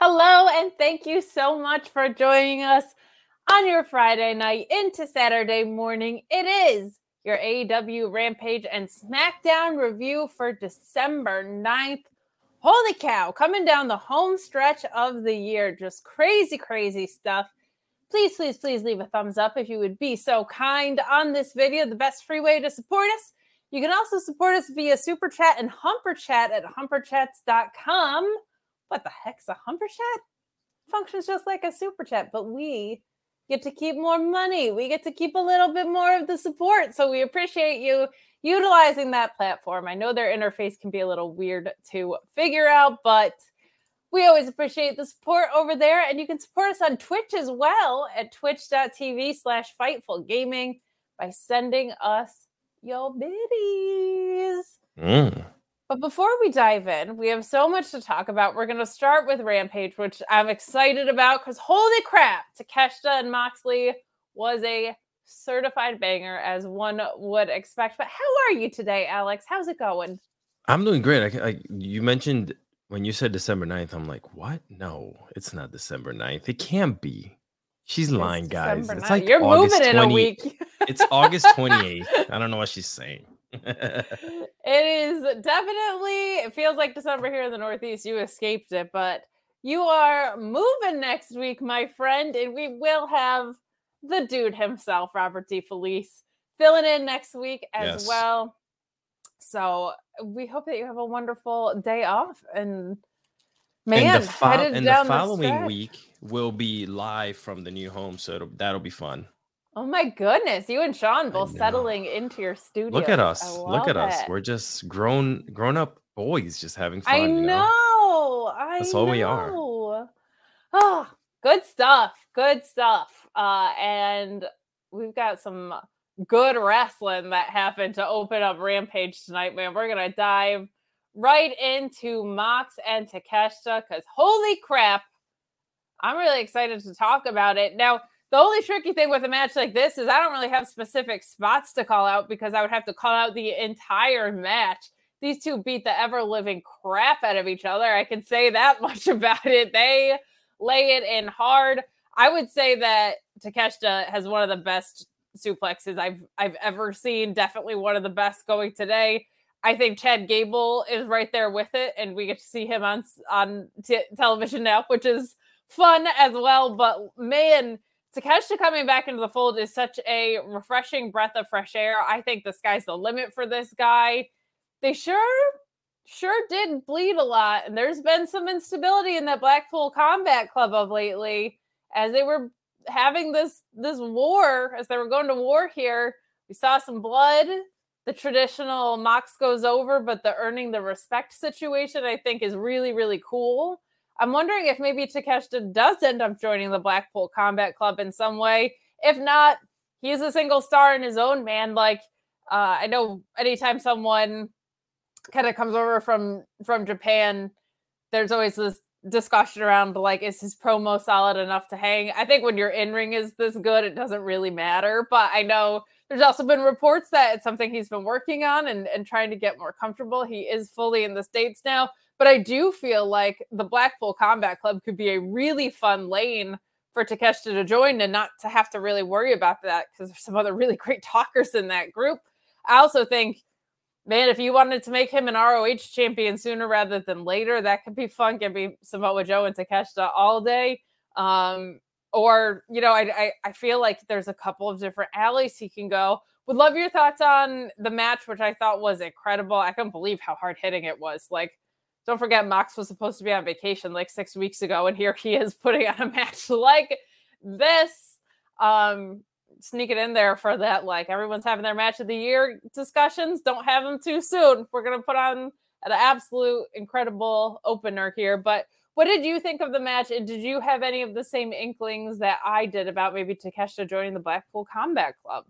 Hello, and thank you so much for joining us on your Friday night into Saturday morning. It is your AEW Rampage and SmackDown review for December 9th. Holy cow, coming down the home stretch of the year. Just crazy, crazy stuff. Please, please, please leave a thumbs up if you would be so kind on this video. The best free way to support us. You can also support us via Super Chat and Humper Chat at humperchats.com. What the heck's a Humper Chat? Functions just like a Super Chat, but we get to keep more money. We get to keep a little bit more of the support. So we appreciate you utilizing that platform. I know their interface can be a little weird to figure out, but we always appreciate the support over there. And you can support us on Twitch as well at twitch.tv slash fightful gaming by sending us your biddies. Mm. But before we dive in, we have so much to talk about. We're going to start with Rampage, which I'm excited about because holy crap, Takeshita and Moxley was a certified banger as one would expect. But how are you today, Alex? How's it going? I'm doing great. I, I, you mentioned when you said December 9th, I'm like, what? No, it's not December 9th. It can't be. She's lying, guys. It's like You're August moving in a week. It's August 28th. I don't know what she's saying. it is definitely it feels like december here in the northeast you escaped it but you are moving next week my friend and we will have the dude himself Robert DeFelice filling in next week as Yes. well so we hope that you have a wonderful day off and man and the, fo- and the following stretch. week will be live from the new home, so it'll, that'll be fun. Oh my goodness you and sean both settling into your studio Look at us! Look at love us! it. We're just grown, grown up boys, just having fun. I you know. I That's all we are. know. Oh, good stuff. Good stuff. Uh, and we've got some good wrestling that happened to open up Rampage tonight, man. We're gonna dive right into Mox and Takeshita because holy crap, I'm really excited to talk about it. Now, the only tricky thing with a match like this is I don't really have specific spots to call out because I would have to call out the entire match these two beat the ever living crap out of each other. I can say that much about it. They lay it in hard. I would say that Takeshita has one of the best suplexes I've I've ever seen. Definitely one of the best going today. I think Chad Gable is right there with it, and we get to see him on on t- television now, which is fun as well. But man, Takeshita coming back into the fold is such a refreshing breath of fresh air. I think the sky's the limit for this guy. They sure sure did bleed a lot and there's been some instability in that blackpool combat club of lately as they were having this this war as they were going to war here. We saw some blood. The traditional mox goes over but the earning the respect situation i think is really really cool i'm wondering if maybe takeshita does end up joining the blackpool combat club in some way if not he's a single star in his own man like uh, i know anytime someone kind of comes over from from Japan, there's always this discussion around like is his promo solid enough to hang? I think when your in ring is this good, it doesn't really matter. But I know there's also been reports that it's something he's been working on and, and trying to get more comfortable. He is fully in the States now. But I do feel like the Blackpool Combat Club could be a really fun lane for Takeshita to join and not to have to really worry about that because there's some other really great talkers in that group. I also think, man, if you wanted to make him an ROH champion sooner rather than later, that could be fun. Could be Samoa Joe and Takeshita all day. Um, or, you know, I, I, I feel like there's a couple of different alleys he can go. Would love your thoughts on the match, which I thought was incredible. I couldn't believe how hard hitting it was. Like, don't forget, Mox was supposed to be on vacation like six weeks ago, and here he is putting on a match like this. Um, sneak it in there for that. Like everyone's having their match of the year discussions. Don't have them too soon. We're gonna put on an absolute incredible opener here. But what did you think of the match? And did you have any of the same inklings that I did about maybe Takeshita joining the Blackpool Combat Club?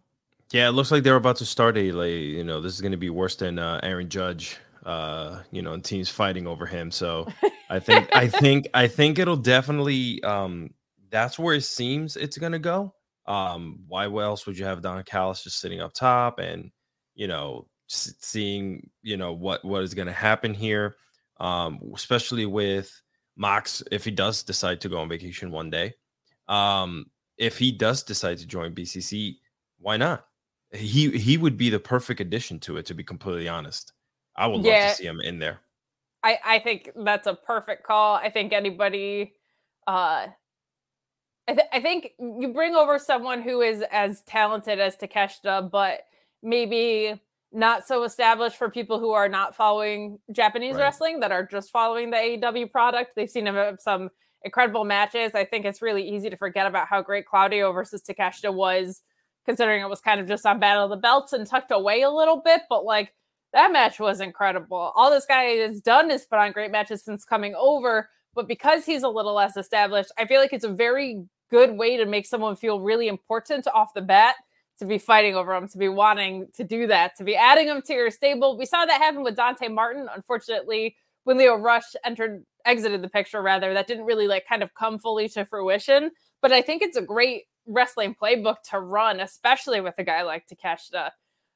Yeah, it looks like they're about to start a like, you know, this is going to be worse than uh, Aaron Judge uh, you know, and teams fighting over him. So I think I think I think it'll definitely um that's where it seems it's gonna go. Um, why else would you have Don Callis just sitting up top and you know seeing you know what what is gonna happen here, um, especially with Mox if he does decide to go on vacation one day. Um, if he does decide to join BCC, why not? He he would be the perfect addition to it. To be completely honest. I would love to see him in there. I, I think that's a perfect call. I think anybody, uh, I, th- I think you bring over someone who is as talented as Takeshita, but maybe not so established for people who are not following Japanese right. wrestling that are just following the AEW product. They've seen him have some incredible matches. I think it's really easy to forget about how great Claudio versus Takeshita was, considering it was kind of just on Battle of the Belts and tucked away a little bit. But like that match was incredible. All this guy has done is put on great matches since coming over, but because he's a little less established, I feel like it's a very good way to make someone feel really important off the bat to be fighting over him, to be wanting to do that, to be adding him to your stable. We saw that happen with Dante Martin. Unfortunately, when Lio Rush entered, exited the picture, rather, that didn't really like kind of come fully to fruition. But I think it's a great wrestling playbook to run, especially with a guy like Takeshita.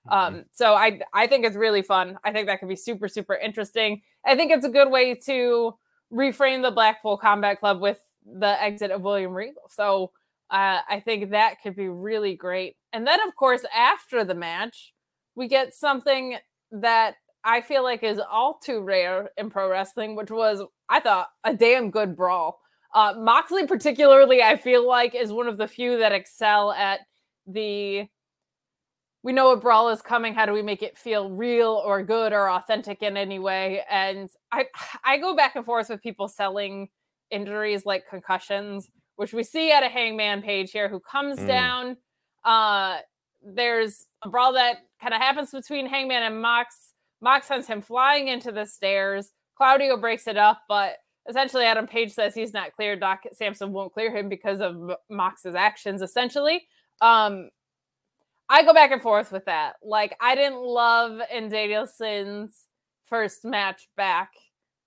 Mm-hmm. Um, so I I think it's really fun. I think that could be super super interesting. I think it's a good way to reframe the Blackpool Combat Club with the exit of William Regal. So uh, I think that could be really great. And then of course after the match, we get something that I feel like is all too rare in pro wrestling, which was I thought a damn good brawl. Uh, Moxley particularly, I feel like is one of the few that excel at the we know a brawl is coming. How do we make it feel real or good or authentic in any way? And I I go back and forth with people selling injuries like concussions, which we see at a hangman page here who comes mm. down. Uh there's a brawl that kind of happens between Hangman and Mox. Mox sends him flying into the stairs. Claudio breaks it up, but essentially Adam Page says he's not cleared. Doc Sampson won't clear him because of Mox's actions, essentially. Um, I go back and forth with that. Like I didn't love in Danielson's first match back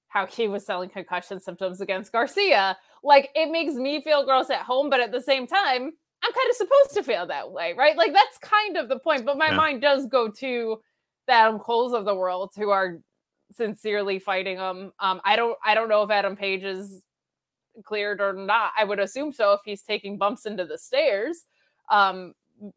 how he was selling concussion symptoms against Garcia. Like it makes me feel gross at home, but at the same time, I'm kind of supposed to feel that way, right? Like that's kind of the point. But my yeah. mind does go to the Adam Coles of the world who are sincerely fighting him. Um, I don't I don't know if Adam Page is cleared or not. I would assume so if he's taking bumps into the stairs. Um,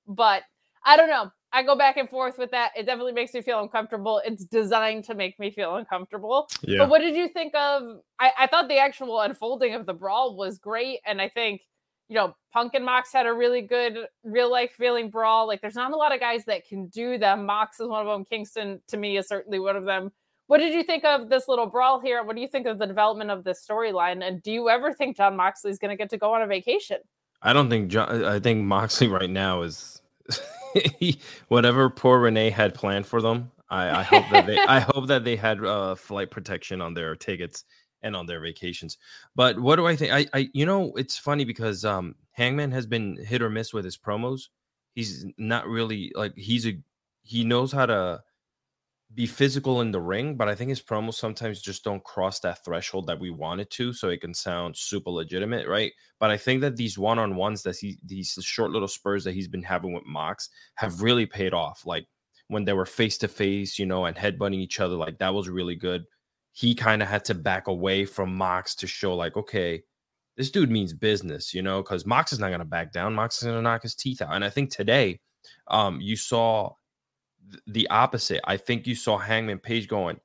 but I don't know. I go back and forth with that. It definitely makes me feel uncomfortable. It's designed to make me feel uncomfortable. Yeah. But what did you think of? I, I thought the actual unfolding of the brawl was great. And I think, you know, Punk and Mox had a really good real life feeling brawl. Like there's not a lot of guys that can do them. Mox is one of them. Kingston to me is certainly one of them. What did you think of this little brawl here? What do you think of the development of this storyline? And do you ever think John Moxley is going to get to go on a vacation? I don't think John. I think Moxley right now is whatever poor Renee had planned for them, I, I hope that they I hope that they had uh, flight protection on their tickets and on their vacations. But what do I think? I, I you know it's funny because um Hangman has been hit or miss with his promos. He's not really like he's a he knows how to be physical in the ring, but I think his promos sometimes just don't cross that threshold that we wanted to, so it can sound super legitimate, right? But I think that these one on ones that he these short little spurs that he's been having with Mox have really paid off. Like when they were face to face, you know, and headbutting each other, like that was really good. He kind of had to back away from Mox to show, like, okay, this dude means business, you know, because Mox is not going to back down. Mox is going to knock his teeth out. And I think today, um, you saw the opposite. I think you saw Hangman Page going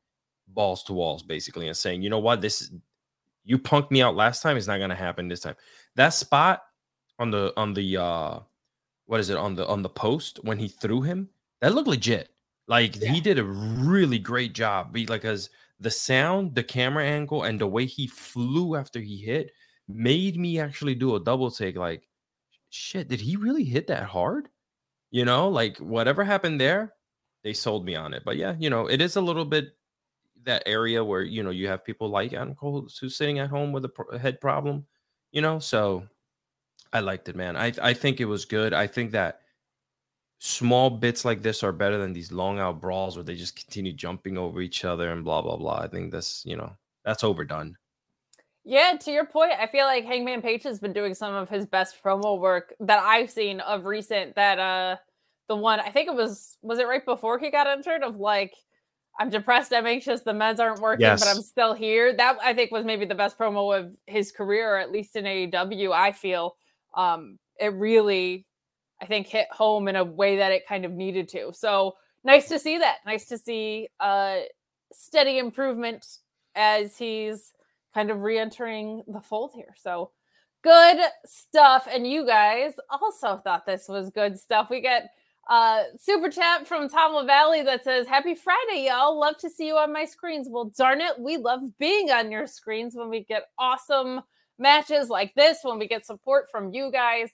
balls to walls basically and saying, you know what, this is you punked me out last time. It's not gonna happen this time. That spot on the on the uh what is it on the on the post when he threw him, that looked legit. Like yeah. he did a really great job. Be like as the sound, the camera angle, and the way he flew after he hit made me actually do a double take. Like, shit, did he really hit that hard? You know, like whatever happened there, they sold me on it. But yeah, you know, it is a little bit that area where you know you have people like Adam Cole who's sitting at home with a, pro- head problem, you know. So I liked it, man. I I think it was good. I think that small bits like this are better than these long out brawls where they just continue jumping over each other and blah blah blah. I think that's you know that's overdone. Yeah, to your point, I feel like Hangman Page has been doing some of his best promo work that I've seen of recent. That uh the one I think it was was it right before he got entered of like I'm depressed, I'm anxious, the meds aren't working, yes. but I'm still here. That I think was maybe the best promo of his career, or at least in AEW. I feel um, it really, I think, hit home in a way that it kind of needed to. So nice to see that. Nice to see uh, steady improvement as he's kind of re-entering the fold here. So good stuff. And you guys also thought this was good stuff. We get uh, super chat from Tom LaValle that says, Happy Friday, y'all. Love to see you on my screens. Well, darn it, we love being on your screens when we get awesome matches like this, when we get support from you guys.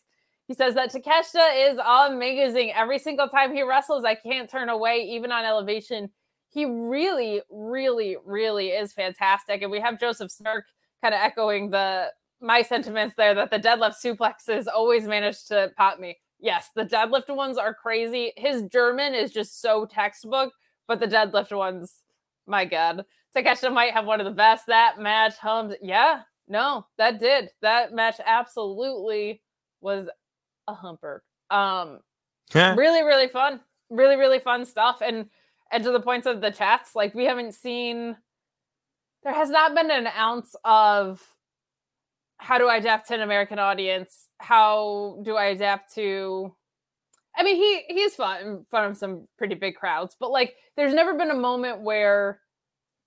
He says that Takeshita is amazing. Every single time he wrestles, I can't turn away, even on elevation. He really, really, really is fantastic. And we have Joseph Snark kind of echoing the my sentiments there that the deadlift suplexes always manage to pop me yes, the deadlift ones are crazy. His German is just so textbook, but the deadlift ones, my God. Takeshita might have one of the best. That match hums. Yeah, no, that did. That match absolutely was a humper. Um yeah. really, really fun. Really, really fun stuff. And and to the points of the chats, like we haven't seen there has not been an ounce of how do I adapt to an American audience? How do I adapt to I mean, he he's fun in front of some pretty big crowds, but like there's never been a moment where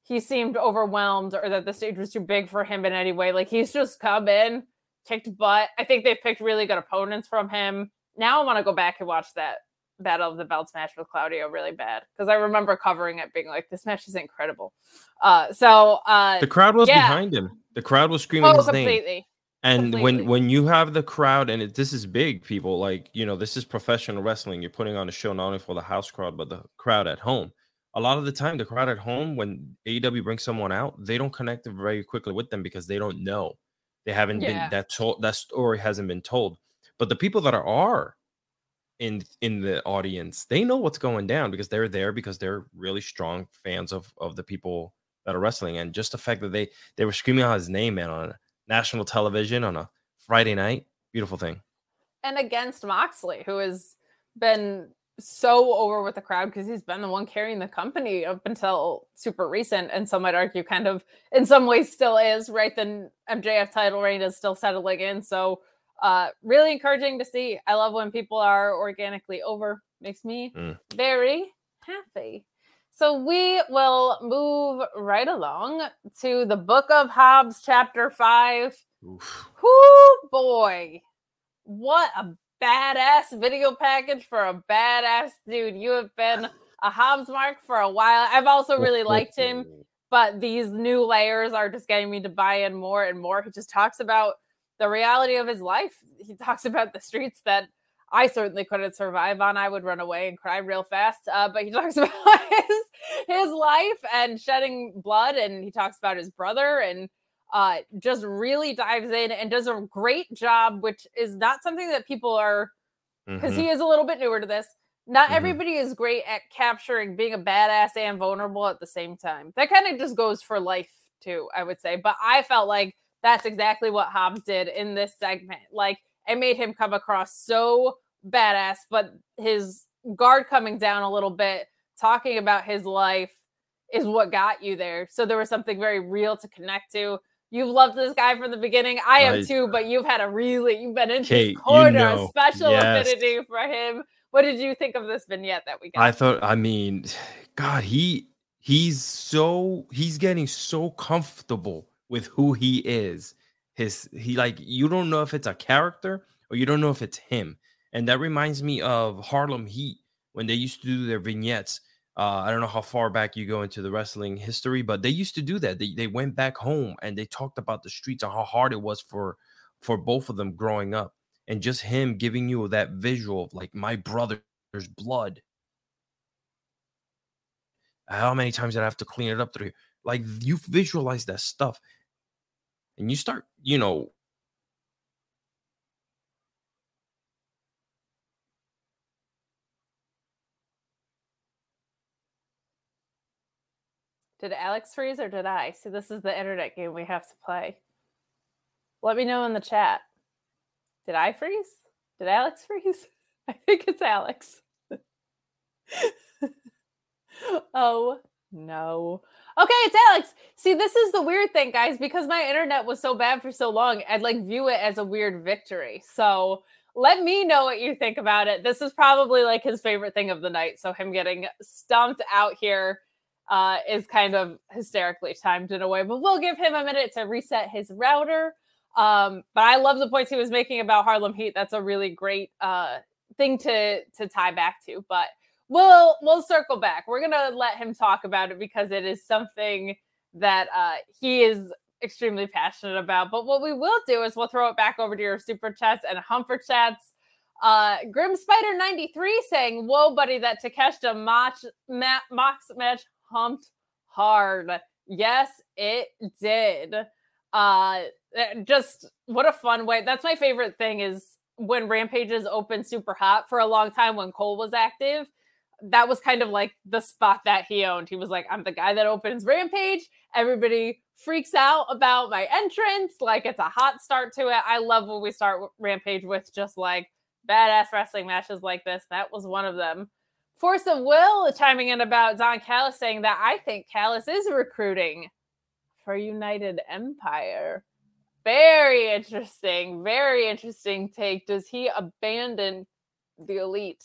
he seemed overwhelmed or that the stage was too big for him in any way. Like he's just come in, kicked butt. I think they've picked really good opponents from him. Now I want to go back and watch that Battle of the Belts match with Claudio really bad because I remember covering it being like, this match is incredible. Uh, so uh, the crowd was yeah. behind him. The crowd was screaming oh, his completely. name. And completely. when when you have the crowd, and it, this is big, people like you know this is professional wrestling. You're putting on a show not only for the house crowd but the crowd at home. A lot of the time, the crowd at home, when AEW brings someone out, they don't connect very quickly with them because they don't know. They haven't yeah. been that told. That story hasn't been told. But the people that are, are in in the audience they know what's going down because they're there because they're really strong fans of of the people that are wrestling and just the fact that they they were screaming out his name man on national television on a friday night beautiful thing and against moxley who has been so over with the crowd because he's been the one carrying the company up until super recent and some might argue kind of in some ways still is right the mjf title reign is still settling in so uh, really encouraging to see. I love when people are organically over. Makes me mm. very happy. So we will move right along to the Book of Hobbs, chapter five. Whoo boy, what a badass video package for a badass dude. You have been a Hobbs mark for a while. I've also really liked him, but these new layers are just getting me to buy in more and more. He just talks about the reality of his life. He talks about the streets that I certainly couldn't survive on. I would run away and cry real fast. Uh, but he talks about his his life and shedding blood, and he talks about his brother, and uh, just really dives in and does a great job, which is not something that people are because mm-hmm. he is a little bit newer to this. Not Mhm. everybody is great at capturing being a badass and vulnerable at the same time. That kind of just goes for life too, I would say. But I felt like that's exactly what Hobbs did in this segment. Like it made him come across so badass, but his guard coming down a little bit, talking about his life is what got you there. So there was something very real to connect to. You've loved this guy from the beginning. I have I- too, but you've had a really you've been in Kate, his you corner, know. a special Yes. affinity for him. What did you think of this vignette that we got? I thought, I mean, God, he he's so he's getting so comfortable with who he is. His he like you don't know if it's a character or you don't know if it's him. And that reminds me of Harlem Heat when they used to do their vignettes. Uh, I don't know how far back you go into the wrestling history, but they used to do that. They they went back home and they talked about the streets and how hard it was for for both of them growing up. And just him giving you that visual of like my brother's blood how many times did I have to clean it up through? Like you visualize that stuff and you start, you know, Did Alex freeze or did I? See, this is the internet game we have to play. Let me know in the chat. Did I freeze? Did Alex freeze? I think it's Alex. oh no. Okay, it's Alex. See, this is the weird thing, guys, because my internet was so bad for so long, I'd like view it as a weird victory. So let me know what you think about it. This is probably like his favorite thing of the night. So him getting stomped out here uh, is kind of hysterically timed in a way, but we'll give him a minute to reset his router. Um, but I love the points he was making about Harlem Heat. That's a really great uh, thing to to tie back to. But we'll we'll circle back. We're gonna let him talk about it because it is something that uh, he is extremely passionate about. But what we will do is we'll throw it back over to your super chats and humper chats. Uh, Grim Spider 93 saying, Whoa, buddy, that Takeshita Mox, ma- Mox match humped hard. Yes, it did. Uh, just what a fun way. That's my favorite thing is when Rampages open super hot for a long time when Cole was active. That was kind of like the spot that he owned. He was like, I'm the guy that opens Rampage. Everybody freaks out about my entrance. Like it's a hot start to it. I love when we start Rampage with just like badass wrestling matches like this. That was one of them. Force of Will chiming in about Don Callis saying that I think Callis is recruiting for United Empire. Very interesting. Very interesting take. Does he abandon the elite?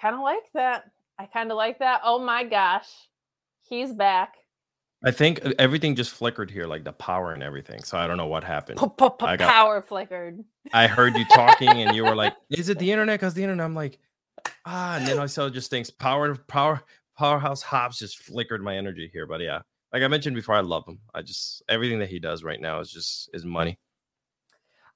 Kind of like that. I kind of like that. Oh my gosh. He's back. I think uh, everything just flickered here, like the power and everything. So I don't know what happened. I got- Power flickered. I heard you talking and you were like, "Is it the internet?" Because the internet. I'm like, ah, and then I saw just things. Power, power, Powerhouse Hobbs just flickered my energy here. But yeah, like I mentioned before, I love him. I just everything that he does right now is just is money.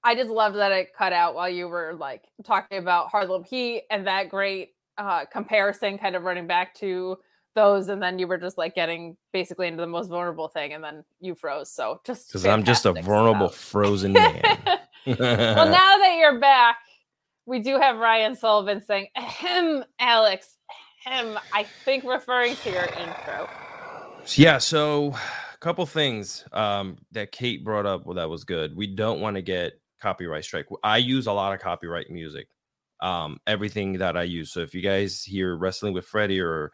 I just loved that it cut out while you were like talking about Harlem Heat and that great uh, comparison, kind of running back to those, and then you were just like getting basically into the most vulnerable thing, and then you froze. So just Because I'm just a vulnerable stuff. frozen man. well, now that you're back, we do have Ryan Sullivan saying, him Alex, him I think referring to your intro. Yeah, so a couple things um, that Kate brought up well, that was good. We don't want to get copyright strike. I use a lot of copyright music. Um, everything that I use. So if you guys hear Wrestling with Freddie or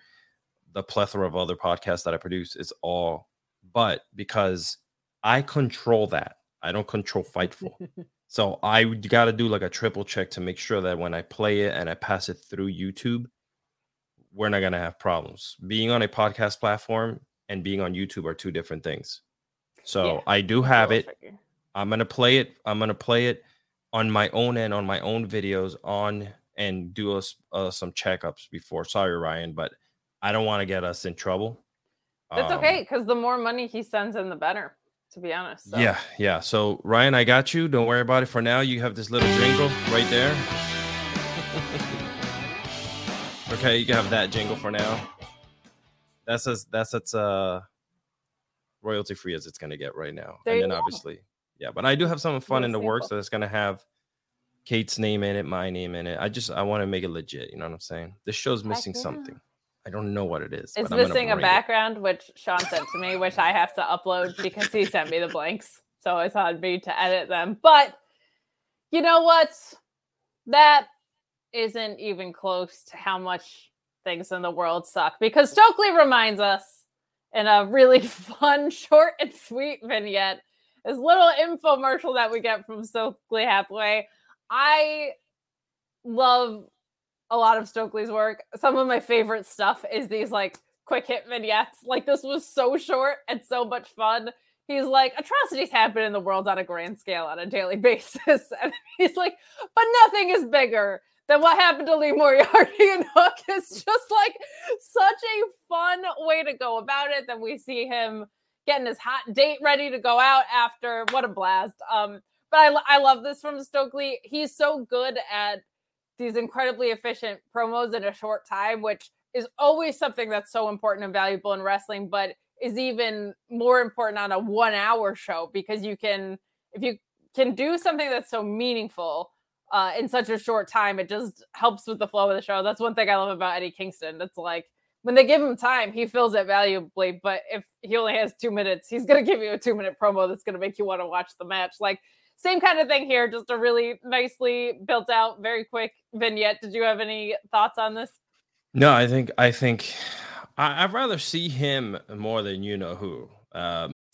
the plethora of other podcasts that I produce, it's all but because I control that. I don't control Fightful. so I got to do like a triple check to make sure that when I play it and I pass it through YouTube, we're not going to have problems. Being on a podcast platform and being on YouTube are two different things. So Yeah, I do have it. I'm gonna play it. I'm gonna play it on my own end, on my own videos, on and do us uh, some checkups before. Sorry, Ryan, but I don't want to get us in trouble. It's Um, okay because the more money he sends in, the better. To be honest. So. Yeah, yeah. So Ryan, I got you. Don't worry about it. For now, you have this little jingle right there. okay, you can have that jingle for now. That's as that's as uh royalty free as it's gonna get right now. There and then go. obviously, yeah. But I do have something fun in the works that's gonna have Kate's name in it, my name in it. I just I want to make it legit. You know what I'm saying? This show's missing yeah. something. I don't know what it is. It's missing a bring it. background, which Sean sent to me, which I have to upload because he sent me the blanks. So it's on me to edit them. But you know what? That isn't even close to how much things in the world suck because Stokely reminds us in a really fun, short, and sweet vignette, this little infomercial that we get from Stokely Hathaway. I love a lot of Stokely's work. Some of my favorite stuff is these like quick hit vignettes. Like this was so short and so much fun. He's like, atrocities happen in the world on a grand scale on a daily basis. And he's like, but nothing is bigger than what happened to Lee Moriarty and Hook. It's just like such a fun way to go about it. Then we see him getting his hot date ready to go out after. What a blast. Um, but I, I love this from Stokely. He's so good at these incredibly efficient promos in a short time, which is always something that's so important and valuable in wrestling, but is even more important on a one hour show because you can, if you can do something that's so meaningful uh, in such a short time, it just helps with the flow of the show. That's one thing I love about Eddie Kingston. It's like when they give him time, he fills it valuably. But if he only has two minutes, he's going to give you a two minute promo that's going to make you want to watch the match. Like same kind of thing here, just a really nicely built out, very quick vignette. Did you have any thoughts on this? No, I think I think I, I'd rather see him more than you know who. Um,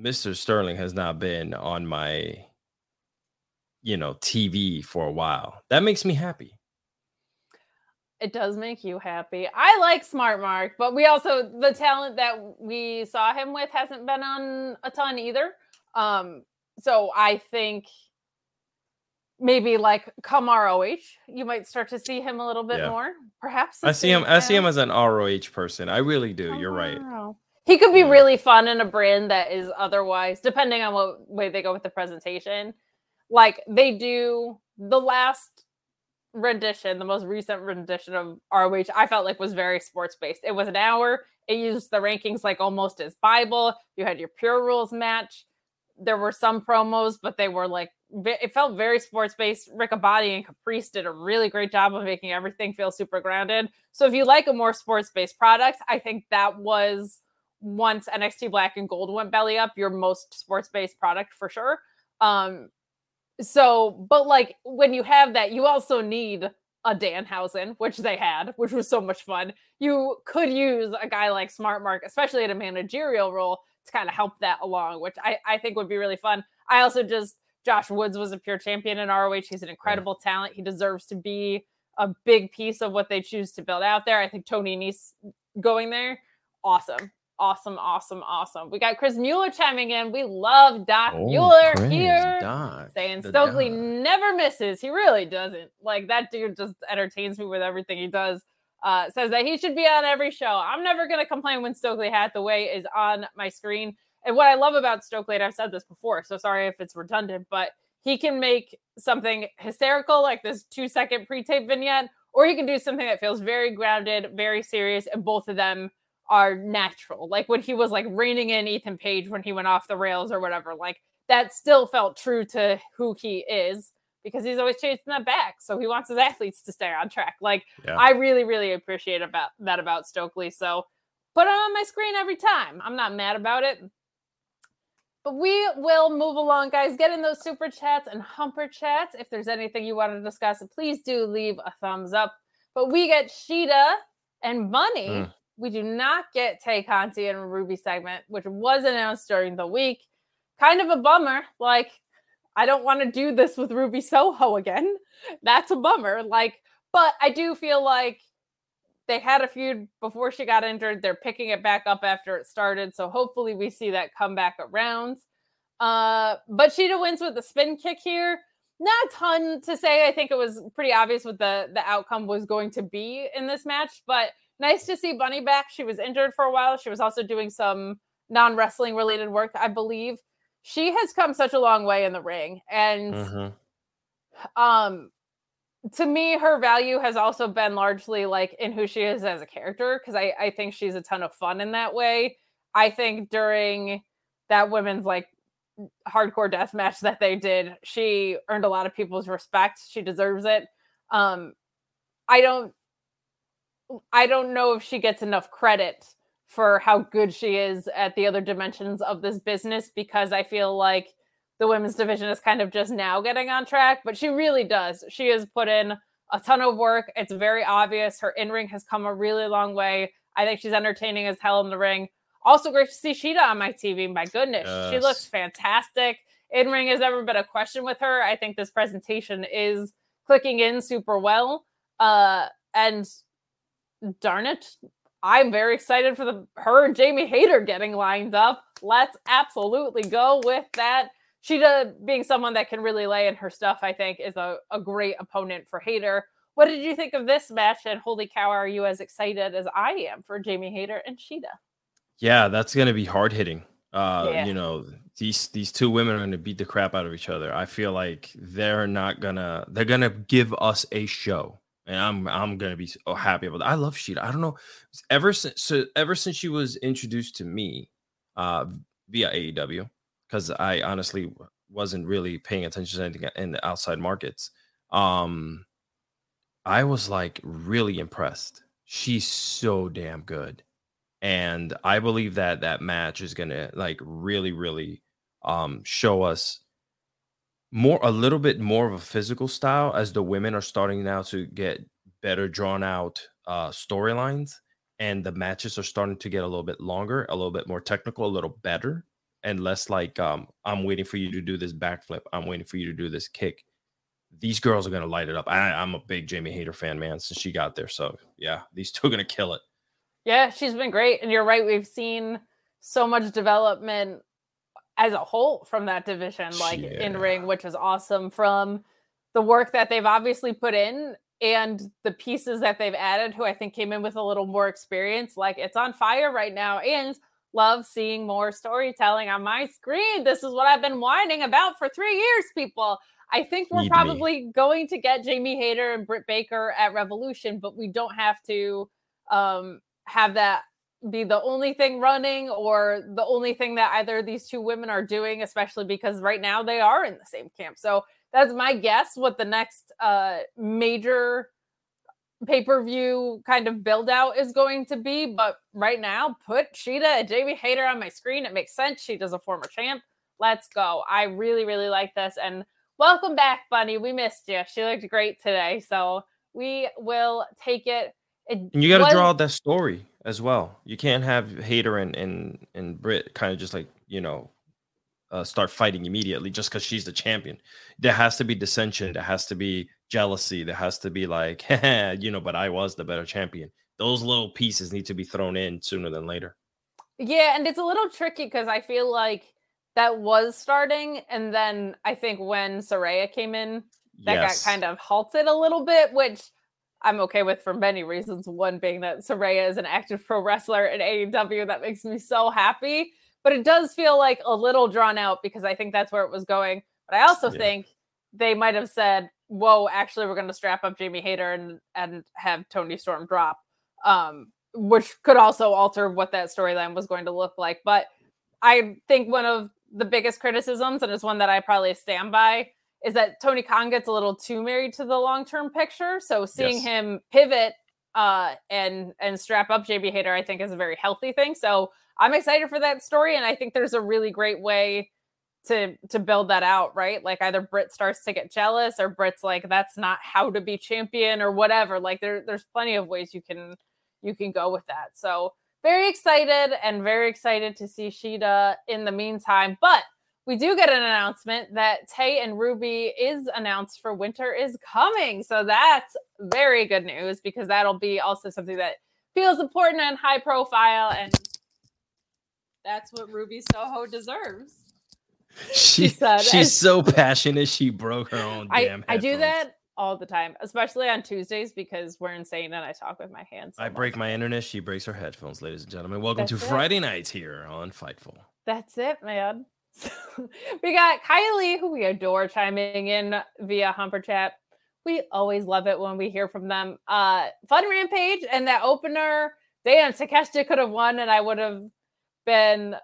Mr. Sterling has not been on my, you know, TV for a while. That makes me happy. It does make you happy. I like Smart Mark, but we also the talent that we saw him with hasn't been on a ton either. Um, so I think maybe like come ROH, you might start to see him a little bit Yeah. more. Perhaps I see him. I see him as an ROH person. I really do. You're right. He could be really fun in a brand that is otherwise, depending on what way they go with the presentation. Like they do the last rendition, the most recent rendition of ROH, I felt like was very sports based. It was an hour. It used the rankings like almost as Bible. You had your pure rules match. There were some promos, but they were like it felt very sports based. Riccaboni and Caprice did a really great job of making everything feel super grounded. So if you like a more sports based product, I think that was once NXT Black and Gold went belly up, your most sports based product for sure. Um, so, but like when you have that, you also need a Danhausen, which they had, which was so much fun. You could use a guy like Smart Mark, especially in a managerial role, to kind of help that along, which I, I think would be really fun. I also just Josh Woods was a pure champion in ROH. He's an incredible talent. He deserves to be a big piece of what they choose to build out there. I think Tony Nese going there, awesome. Awesome, awesome, awesome. We got Chris Mueller chiming in. We love Doc Mueller here saying Stokely never misses. He really doesn't. Like that dude just entertains me with everything he does. Uh, says that he should be on every show. I'm never going to complain when Stokely Hathaway is on my screen. And what I love about Stokely, and I've said this before, so sorry if it's redundant, but he can make something hysterical like this two second pre tape vignette, or he can do something that feels very grounded, very serious, and both of them are natural. Like when he was like reining in Ethan Page when he went off the rails or whatever, like that still felt true to who he is because he's always chasing that back. So he wants his athletes to stay on track. Like Yeah. I really, really appreciate about that about Stokely. So put him on my screen every time. I'm not mad about it. But we will move along, guys. Get in those super chats and humper chats. If there's anything you want to discuss, please do leave a thumbs up. But we get Shida and Bunny. Mm. We do not get Tay Conti and Ruby segment, which was announced during the week. Kind of a bummer. Like, I don't want to do this with Ruby Soho again. That's a bummer. Like, but I do feel like they had a feud before she got injured. They're picking it back up after it started. So hopefully we see that come back around. Uh, but Shida wins with the spin kick here. not a ton to say. I think it was pretty obvious what the the outcome was going to be in this match, but nice to see Bunny back. She was injured for a while. She was also doing some non wrestling related work, I believe. She has come such a long way in the ring, and mm-hmm. um, to me, her value has also been largely like in who she is as a character because I I think she's a ton of fun in that way. I think during that women's like hardcore death match that they did, she earned a lot of people's respect. She deserves it. Um, I don't I don't know if she gets enough credit for how good she is at the other dimensions of this business because I feel like the women's division is kind of just now getting on track, but she really does. She has put in a ton of work. It's very obvious. Her in ring has come a really long way. I think she's entertaining as hell in the ring. Also, great to see Shida on my TV. My goodness, yes. she looks fantastic. In ring has never been a question with her. I think this presentation is clicking in super well. Uh, and darn it, I'm very excited for the her and Jamie Hayter getting lined up. Let's absolutely go with that. Shida being someone that can really lay in her stuff, I think, is a, a great opponent for Hayter. What did you think of this match? And holy cow, are you as excited as I am for Jamie Hayter and Shida? Yeah, that's gonna be hard hitting. Uh, yeah. you know, these these two women are gonna beat the crap out of each other. I feel like they're not gonna they're gonna give us a show. And I'm I'm gonna be so happy about that. I love Shida. I don't know. Ever since so ever since she was introduced to me uh via AEW, because I honestly wasn't really paying attention to anything in the outside markets. Um I was like really impressed. She's so damn good and I believe that that match is gonna like really, really um, show us more a little bit more of a physical style as the women are starting now to get better drawn out uh, storylines and the matches are starting to get a little bit longer, a little bit more technical, a little better, and less like um, I'm waiting for you to do this backflip, I'm waiting for you to do this kick. These girls are gonna light it up. I, I'm a big Jamie Hayter fan, man, since she got there. So yeah, these two are gonna kill it. Yeah, she's been great. And you're right. We've seen so much development as a whole from that division, like yeah. in ring, which is awesome from the work that they've obviously put in and the pieces that they've added, who I think came in with a little more experience. Like it's on fire right now. And love seeing more storytelling on my screen. This is what I've been whining about for three years, people. I think we're Need probably me. going to get Jamie Hayter and Britt Baker at Revolution, but we don't have to um have that be the only thing running or the only thing that either of these two women are doing, especially because right now they are in the same camp. So that's my guess what the next uh, major pay per view kind of build out is going to be. But right now, put Shida and Jamie Hayter on my screen. It makes sense. She does a former champ. Let's go. I really, really like this. And welcome back, Bunny. We missed you. She looked great today. So we will take it it and you got to was... draw that story as well. You can't have Hayter and and and Britt kind of just like you know uh, start fighting immediately just because she's the champion. There has to be dissension. There has to be jealousy. There has to be like, you know, but I was the better champion. Those little pieces need to be thrown in sooner than later. Yeah, and it's a little tricky because I feel like that was starting, and then I think when Saraya came in, that yes. got kind of halted a little bit, which I'm okay with for many reasons. One being that Saraya is an active pro wrestler in AEW that makes me so happy. But it does feel like a little drawn out because I think that's where it was going. But I also yeah. think they might have said, "Whoa, actually, we're going to strap up Jamie Hayter and and have Toni Storm drop," um, which could also alter what that storyline was going to look like. But I think one of the biggest criticisms, and it's one that I probably stand by, is that Tony Khan gets a little too married to the long term picture. So seeing yes. him pivot uh, and and strap up JB Hayter, I think, is a very healthy thing. So I'm excited for that story, and I think there's a really great way to to build that out, right? Like either Britt starts to get jealous, or Britt's like, "That's not how to be champion," or whatever. Like there, there's plenty of ways you can you can go with that. So very excited and very excited to see Shida in the meantime, but we do get an announcement that Tay and Ruby is announced for Winter is Coming. So that's very good news because that'll be also something that feels important and high profile. And that's what Ruby Soho deserves. She, said, she's and- so passionate. She broke her own I, damn. I do that all the time, especially on Tuesdays because we're insane and I talk with my hands. so I break my internet. She breaks her headphones. Ladies and gentlemen, welcome That's to it. Friday nights here on Fightful. That's it, man. we got Kylie, who we adore, chiming in via Humper Chat. We always love it when we hear from them. Uh, fun rampage and that opener. Damn, Takeshita could have won, and I would have been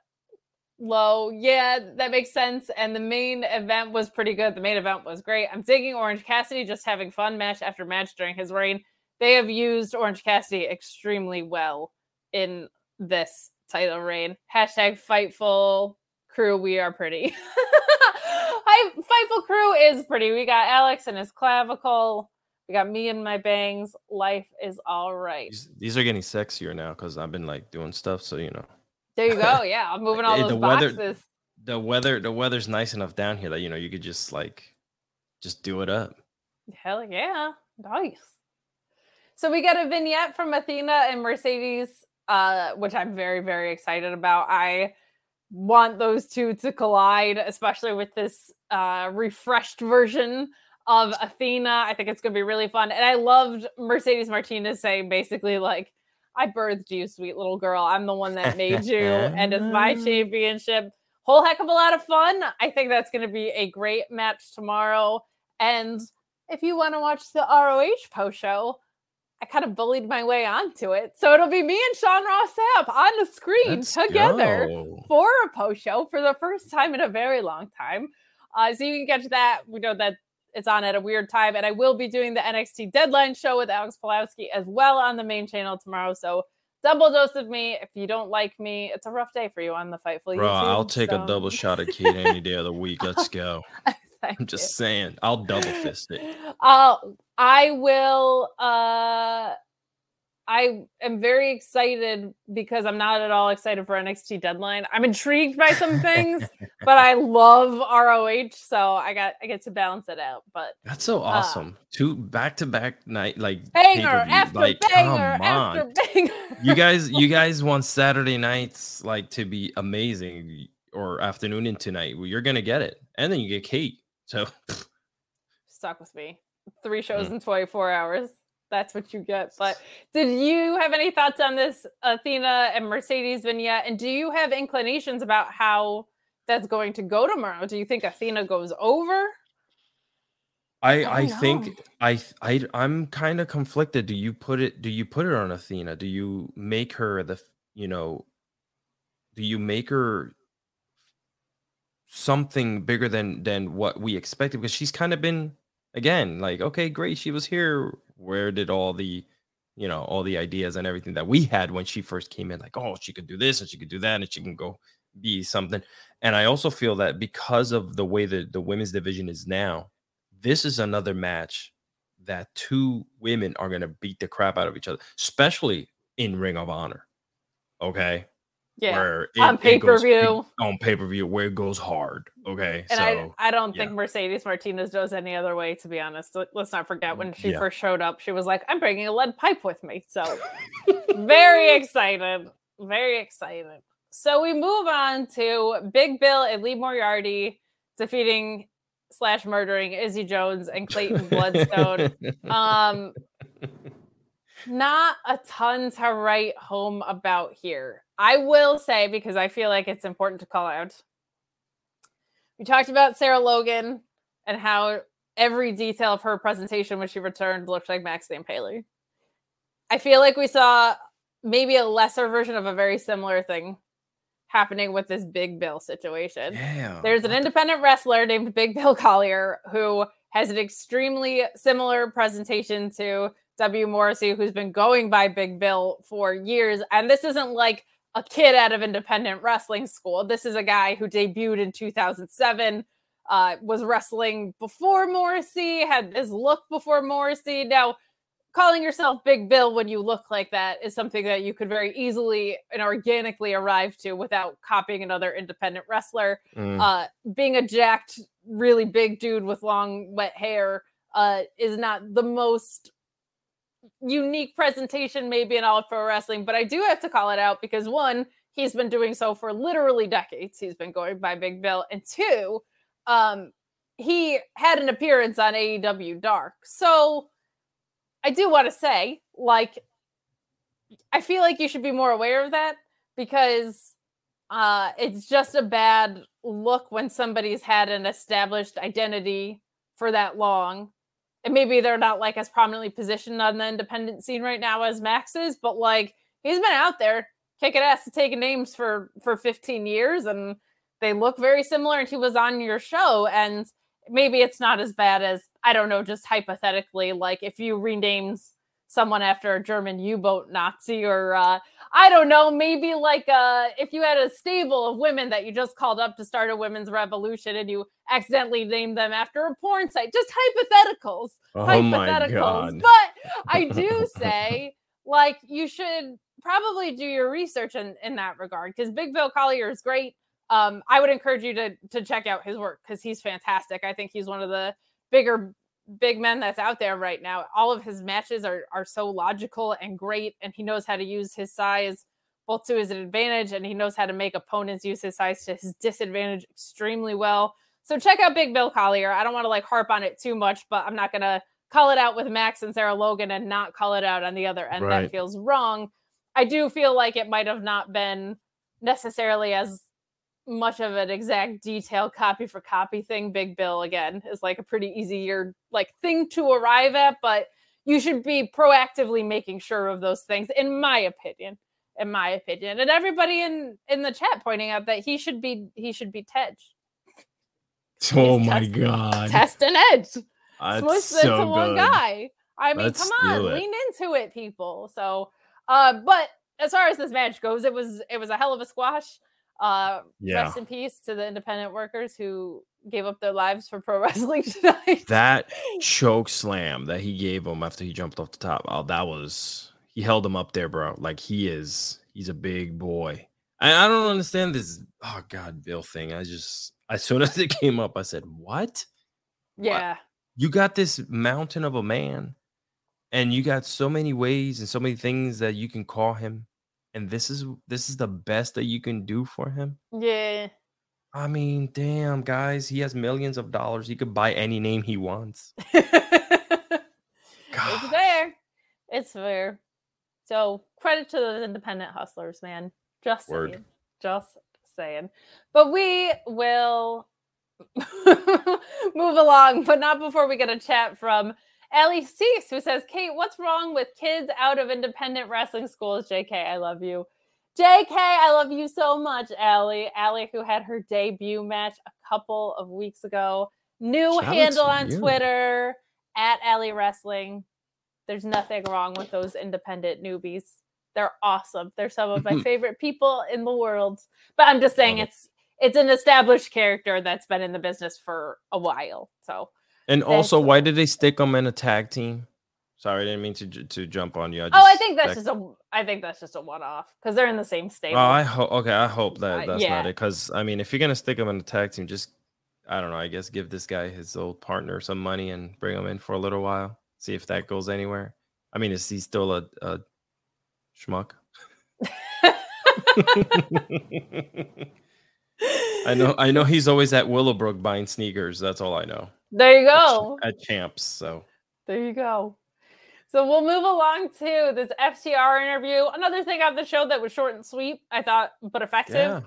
low. Yeah, that makes sense. And the main event was pretty good. The main event was great. I'm digging Orange Cassidy just having fun match after match during his reign. They have used Orange Cassidy extremely well in this title reign. Hashtag Fightful crew. We are pretty. Hi, Fightful crew is pretty. We got Alex and his clavicle. We got me and my bangs. Life is all right. These, these are getting sexier now because I've been like doing stuff. So you know, There you go. Yeah, I'm moving all those the weather- boxes. the weather the weather's nice enough down here that you know you could just like just do it up. Hell yeah. Nice. So we got a vignette from Athena and Mercedes, uh, which I'm very, very excited about. I want those two to collide, especially with this uh, refreshed version of Athena. I think it's going to be really fun. And I loved Mercedes Martinez saying basically, like, I birthed you, sweet little girl. I'm the one that made you, and it's my championship. Whole heck of a lot of fun. I think that's going to be a great match tomorrow. And if you want to watch the ROH post show, I kind of bullied my way onto it. So it'll be me and Sean Ross Sapp on the screen Let's together go. for a post show for the first time in a very long time. Uh, so you can catch that. We know that it's on at a weird time, and I will be doing the NXT Deadline show with Alex Pulowski as well on the main channel tomorrow. So double dose of me. If you don't like me, it's a rough day for you on the Fightful Bro, YouTube. I'll take a double shot of Kate any day of the week. Let's go. Thank I'm just saying, I'll double fist it. Uh, I will. Uh, I am very excited because I'm not at all excited for NXT Deadline. I'm intrigued by some things, but I love ROH, so I got I get to balance it out. But That's so awesome. Two back to back night like banger after like, banger come after on. banger. you guys, you guys want Saturday nights like to be amazing or afternoon and tonight. Well, you're gonna get it, and then you get Kate. So stuck with me. Three shows Mm. in 24 hours. That's what you get. But did you have any thoughts on this Athena and Mercedes vignette? And do you have inclinations about how that's going to go tomorrow? Do you think Athena goes over? I, I I think. I, I, I'm kind of conflicted. Do you put it? Do you put it on Athena? Do you make her the, you know, do you make her something bigger than than what we expected? Because she's kind of been again like, okay, great, she was here. Where did all the, you know, all the ideas and everything that we had when she first came in? Like, oh, she could do this and she could do that and she can go be something. And I also feel that because of the way that the women's division is now, this is another match that two women are going to beat the crap out of each other, especially in Ring of Honor. Okay. Yeah. Where On it- it goes- pay-per-view. On pay per view, where it goes hard. Okay. And so I, I don't yeah. think Mercedes Martinez does any other way, to be honest. Let- Let's not forget when she Yeah. first showed up, she was like, I'm bringing a lead pipe with me. So very excited. Very excited. So we move on to Big Bill and Lee Moriarty defeating slash murdering Izzy Jones and Clayton Bloodstone. um, not a ton to write home about here. I will say, because I feel like it's important to call out. We talked about Sarah Logan and how every detail of her presentation when she returned looked like Max Impaler. I feel like we saw maybe a lesser version of a very similar thing happening with this Big Bill situation. yeah. There's an independent wrestler named Big Bill Collier who has an extremely similar presentation to W. Morrissey, who's been going by Big Bill for years. And this isn't like a kid out of independent wrestling school. This is a guy who debuted in 2007, uh, was wrestling before Morrissey, had this look before Morrissey. Now, calling yourself Big Bill when you look like that is something that you could very easily and organically arrive to without copying another independent wrestler. Mm. Uh, being a jacked, really big dude with long, wet hair uh, is not the most unique presentation, maybe in all of pro wrestling. But I do have to call it out because one, he's been doing so for literally decades. He's been going by Big Bill. And two, um, he had an appearance on AEW Dark. So I do want to say, like, I feel like you should be more aware of that because uh, it's just a bad look when somebody's had an established identity for that long. And maybe they're not like as prominently positioned on the independent scene right now as Max is, but like he's been out there kicking ass and taking names for for 15 years and they look very similar and he was on your show and maybe it's not as bad as I don't know, just hypothetically, like if you renamed someone after a German U-boat Nazi, or uh, I don't know, maybe like uh, if you had a stable of women that you just called up to start a women's revolution and you accidentally named them after a porn site, just hypotheticals, Oh hypotheticals. But I do say, like, you should probably do your research in, in that regard because Big Bill Collier is great. Um, I would encourage you to to check out his work because he's fantastic. I think he's one of the bigger big men that's out there right now. All of his matches are are so logical and great, and he knows how to use his size both to his advantage, and he knows how to make opponents use his size to his disadvantage extremely well. So check out Big Bill Collier. I don't want to like harp on it too much, but I'm not gonna call it out with Max and Sarah Logan and not call it out on the other end. Right. That feels wrong. I do feel like it might have not been necessarily as much of an exact detail copy for copy thing. Big Bill again is like a pretty easier like thing to arrive at, but you should be proactively making sure of those things, in my opinion. In my opinion, and everybody in in the chat pointing out that he should be he should be Tej. Oh He's my test- god. Test and Edge. That's Smush so into one good. guy. I mean, Let's come on, lean into it, people. So, uh, but as far as this match goes, it was it was a hell of a squash. Uh, Yeah. rest in peace to the independent workers who gave up their lives for pro wrestling tonight. That choke slam that he gave him after he jumped off the top. Oh, that was he held him up there, bro. Like he is, he's a big boy. And I don't understand this. Oh God, Bill thing. I just as soon as it came up, I said, "What? yeah, You got this mountain of a man, and you got so many ways and so many things that you can call him, and this is this is the best that you can do for him." yeah. I mean, damn, guys, he has millions of dollars. He could buy any name he wants. it's fair. It's fair. So credit to those independent hustlers, man. Just Word. saying. Just saying. But we will move along, but not before we get a chat from Ellie Cease, who says, Kate, what's wrong with kids out of independent wrestling schools? JK, I love you. JK, I love you so much, Allie. Allie, who had her debut match a couple of weeks ago. New Shout handle on you. Twitter at Allie Wrestling. There's nothing wrong with those independent newbies. They're awesome. They're some of my favorite people in the world. But I'm just saying it's it's an established character that's been in the business for a while. So And also, why did they stick him in a tag team? Sorry, I didn't mean to to jump on you. I oh, I think that's that- just a I think that's just a one off because they're in the same stable. Oh, I hope. Okay, I hope that that's yeah. not it. Because I mean, if you're gonna stick him in a tag team, just I don't know. I guess give this guy his old partner some money and bring him in for a little while. See if that goes anywhere. I mean, is he still a, a schmuck? I know. I know he's always at Willowbrook buying sneakers. That's all I know. There you go. At Champs. So There you go. So we'll move along to this FTR interview. Another thing on the show that was short and sweet, I thought, but effective. yeah,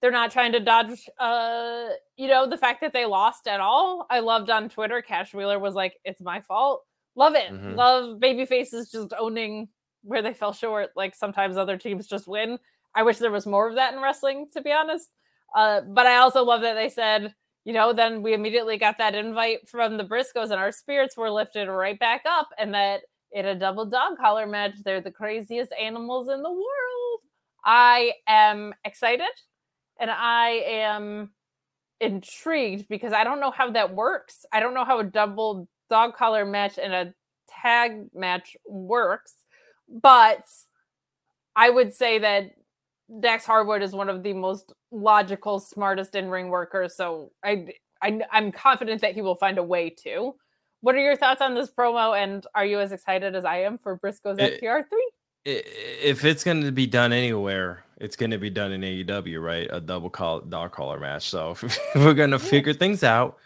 They're not trying to dodge, uh, you know, the fact that they lost at all. I loved on Twitter. Cash Wheeler was like, "It's my fault." Love it. Mhm. Love baby faces just owning where they fell short. Like sometimes other teams just win. I wish there was more of that in wrestling, to be honest. Uh, but I also love that they said, you know, then we immediately got that invite from the Briscoes, and our spirits were lifted right back up, and that in a double dog collar match, they're the craziest animals in the world. I am excited and I am intrigued because I don't know how that works. I don't know how a double dog collar match and a tag match works, but I would say that Dax Harwood is one of the most logical, smartest in ring workers. So I, I, I'm confident that he will find a way to. What are your thoughts on this promo? And are you as excited as I am for Briscoe's FTR three? If it's going to be done anywhere, it's gonna be done in AEW, right? A double call dog collar match. So we're gonna figure things out,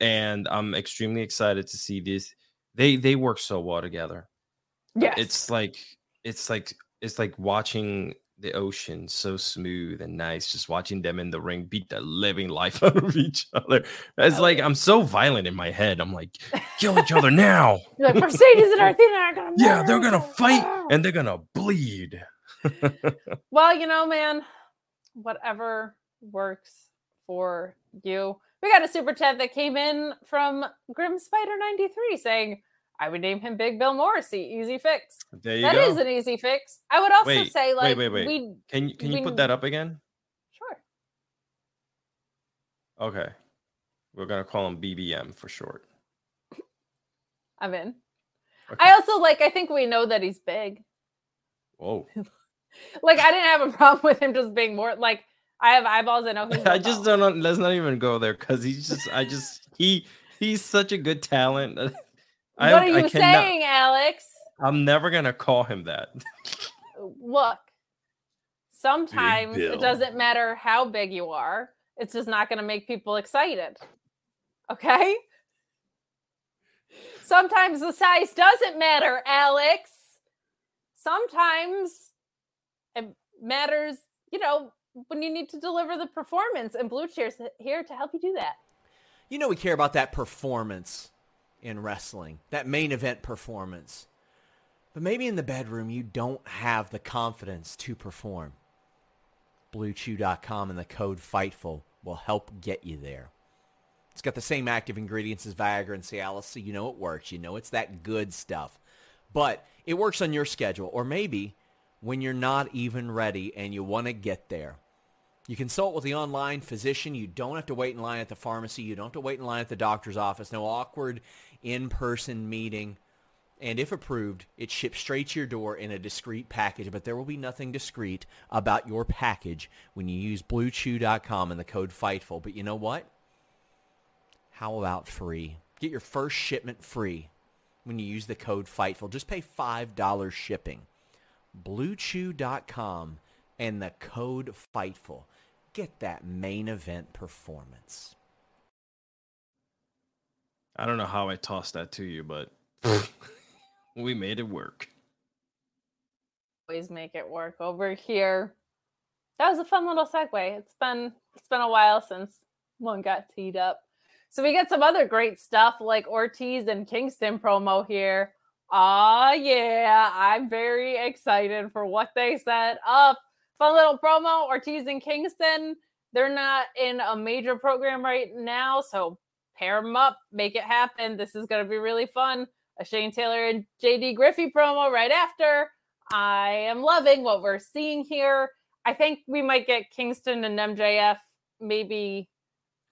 and I'm extremely excited to see this. They they work so well together. Yes. It's like it's like it's like watching the ocean so smooth and nice just watching them in the ring beat the living life out of each other. It's Oh, like i'm so violent in my head i'm like kill each other now! Like Mercedes and Athena are gonna yeah they're gonna fight ah. and they're gonna bleed. Well, you know, man, whatever works for you. We got a super chat that came in from Grim Spider 93 saying, I would name him Big Bill Morrissey. Easy fix. there you That go is an easy fix. I would also Wait, say, like, wait, wait. we can you can you we- put that up again sure. okay we're gonna call him bbm for short I'm in. Okay. I also like. I think we know that he's big. whoa Like, I didn't have a problem with him just being more like. I have eyeballs. I know he's. i just don't know let's not even go there because he's just i just he he's such a good talent What I, are you I cannot, saying, Alex? i'm never gonna call him that uh, look, sometimes it doesn't matter how big you are, it's just not going to make people excited. Okay? Sometimes the size doesn't matter, Alex. Sometimes it matters, you know, when you need to deliver the performance, and BlueChew's here to help you do that. You know we care about that performance in wrestling, that main event performance. But maybe in the bedroom you don't have the confidence to perform. BlueChew.com and the code FIGHTFUL will help get you there. It's got the same active ingredients as Viagra and Cialis, so you know it works. You know it's that good stuff. But it works on your schedule, or maybe when you're not even ready and you want to get there. You consult with the online physician. You don't have to wait in line at the pharmacy. You don't have to wait in line at the doctor's office. No awkward in-person meeting. And if approved, it ships straight to your door in a discreet package. But there will be nothing discreet about your package when you use BlueChew.com and the code FIGHTFUL. But you know what? How about free? Get your first shipment free when you use the code FIGHTFUL. Just pay $5 shipping. BlueChew.com and the code FIGHTFUL. Get that main event performance. I don't know how I tossed that to you, but we made it work. always make it work over here. That was a fun little segue. It's been it's been a while since one got teed up. So we got some other great stuff like Ortiz and Kingston promo here. Ah yeah, I'm very excited for what they set up. Fun little promo. Ortiz and Kingston. They're not in a major program right now, so pair them up, make it happen. This is going to be really fun. A Shane Taylor and JD Griffey promo right after. I am loving what we're seeing here. I think we might get Kingston and MJF maybe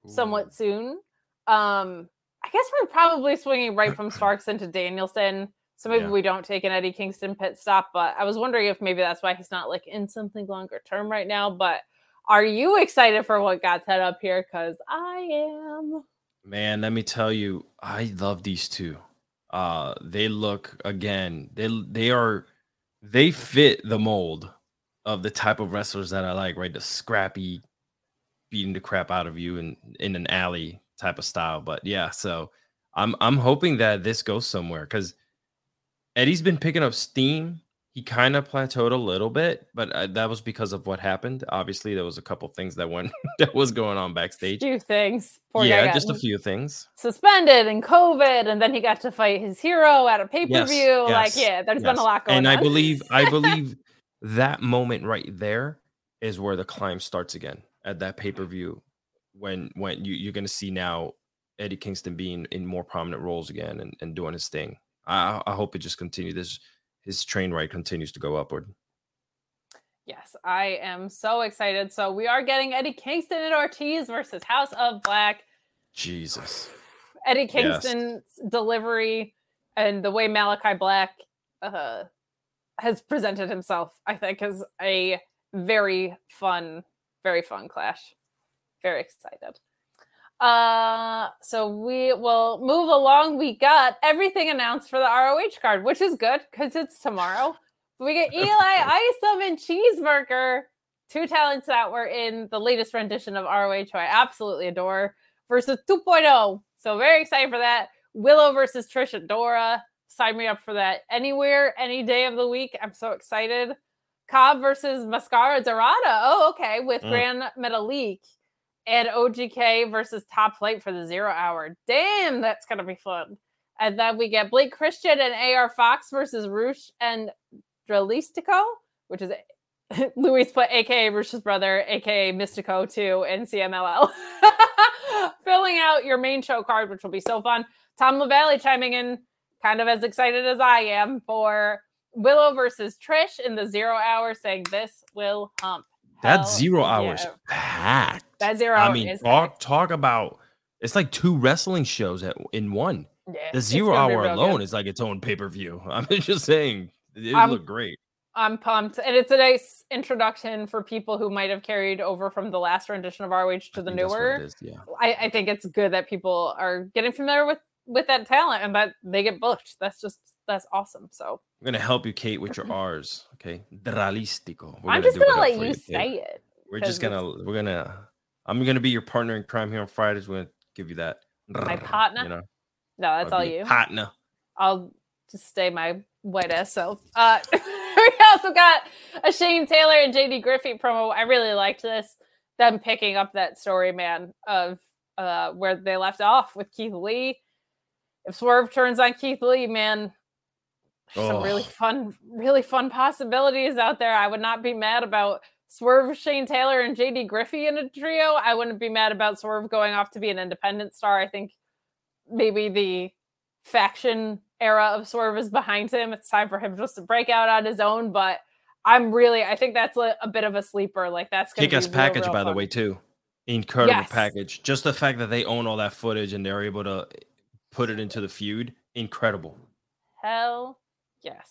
somewhat soon. Um, I guess we're probably swinging right from Starks into Danielson. So maybe Yeah. we don't take an Eddie Kingston pit stop, but I was wondering if maybe that's why he's not like in something longer term right now. But are you excited for what got set up here? Because I am. Man, let me tell you, I love these two. Uh they look again, they they are they fit the mold of the type of wrestlers that I like, right? The scrappy beating the crap out of you in in an alley type of style. But yeah, so I'm I'm hoping that this goes somewhere cuz Eddie's been picking up steam. He kind of plateaued a little bit, but uh, that was because of what happened. Obviously, there was a couple things that went that was going on backstage. Few things. Poor yeah, just a few things. suspended and COVID, and then he got to fight his hero at a pay per view. Yes, like, yeah, there's been a yes. lot going and on. And I believe I believe that moment right there is where the climb starts again at that pay per view when when you you're gonna see now Eddie Kingston being in more prominent roles again and, and doing his thing. I I hope it just continues. This his train ride continues to go upward. Yes, I am so excited. So we are getting Eddie Kingston and Ortiz versus House of Black. Jesus. Eddie Yes. Kingston's delivery and the way Malachi Black uh, has presented himself, I think, is a very fun, very fun clash. Very excited. Uh, so we will move along. We got everything announced for the ROH card, which is good because it's tomorrow. We get Eli Isom and Cheeseburger two talents that were in the latest rendition of ROH, who I absolutely adore, versus 2.0. So very excited for that. Willow versus Trish Adora Sign me up for that anywhere, any day of the week. I'm so excited. Cobb versus Mascara Dorada. Oh, okay. With mm. Gran Metalik and OGK versus Top Flight for the zero hour. Damn, that's to be fun. And then we get Blake Christian and AR Fox versus Rush and Dralistico, which is Luis put AKA Rush's brother, AKA Mystico too, in CMLL. Filling out your main show card, which will be so fun. Tom LaValle chiming in, kind of as excited as I am for Willow versus Trish in the zero hour, saying this will hump. That zero hours yeah. packed. That zero I mean, talk packed. talk about it's like two wrestling shows at, in one. Yeah, the zero hour alone good. is like its own pay per view. I'm just saying, it um, look great. I'm pumped, and it's a nice introduction for people who might have carried over from the last rendition of ROH to the newer. yeah, I, I think it's good that people are getting familiar with with that talent and that they get booked. That's just that's awesome. So I'm gonna help you, Kate, with your R's. Okay, Dralistico. We're I'm just gonna let you, say it. We're just gonna we're gonna I'm gonna be your partner in crime here on Fridays. We're gonna give you that. My partner. You know, no, that's I'll all you. Partner. I'll just stay my white ass self. Uh, we also got a Shane Taylor and JD Griffey promo. I really liked this. Them picking up that story, man, of uh, where they left off with Keith Lee. If Swerve turns on Keith Lee, man, oh. some really fun, really fun possibilities out there. I would not be mad about Swerve, Shane Taylor, and JD Griffey in a trio. I wouldn't be mad about Swerve going off to be an independent star. I think maybe the faction era of Swerve is behind him. It's time for him just to break out on his own. But I'm really, I think that's a, a bit of a sleeper. Like that's kick ass package, real by fun. the way, too. Incredible yes. package. Just the fact that they own all that footage and they're able to put it into the feud, incredible. Hell yes,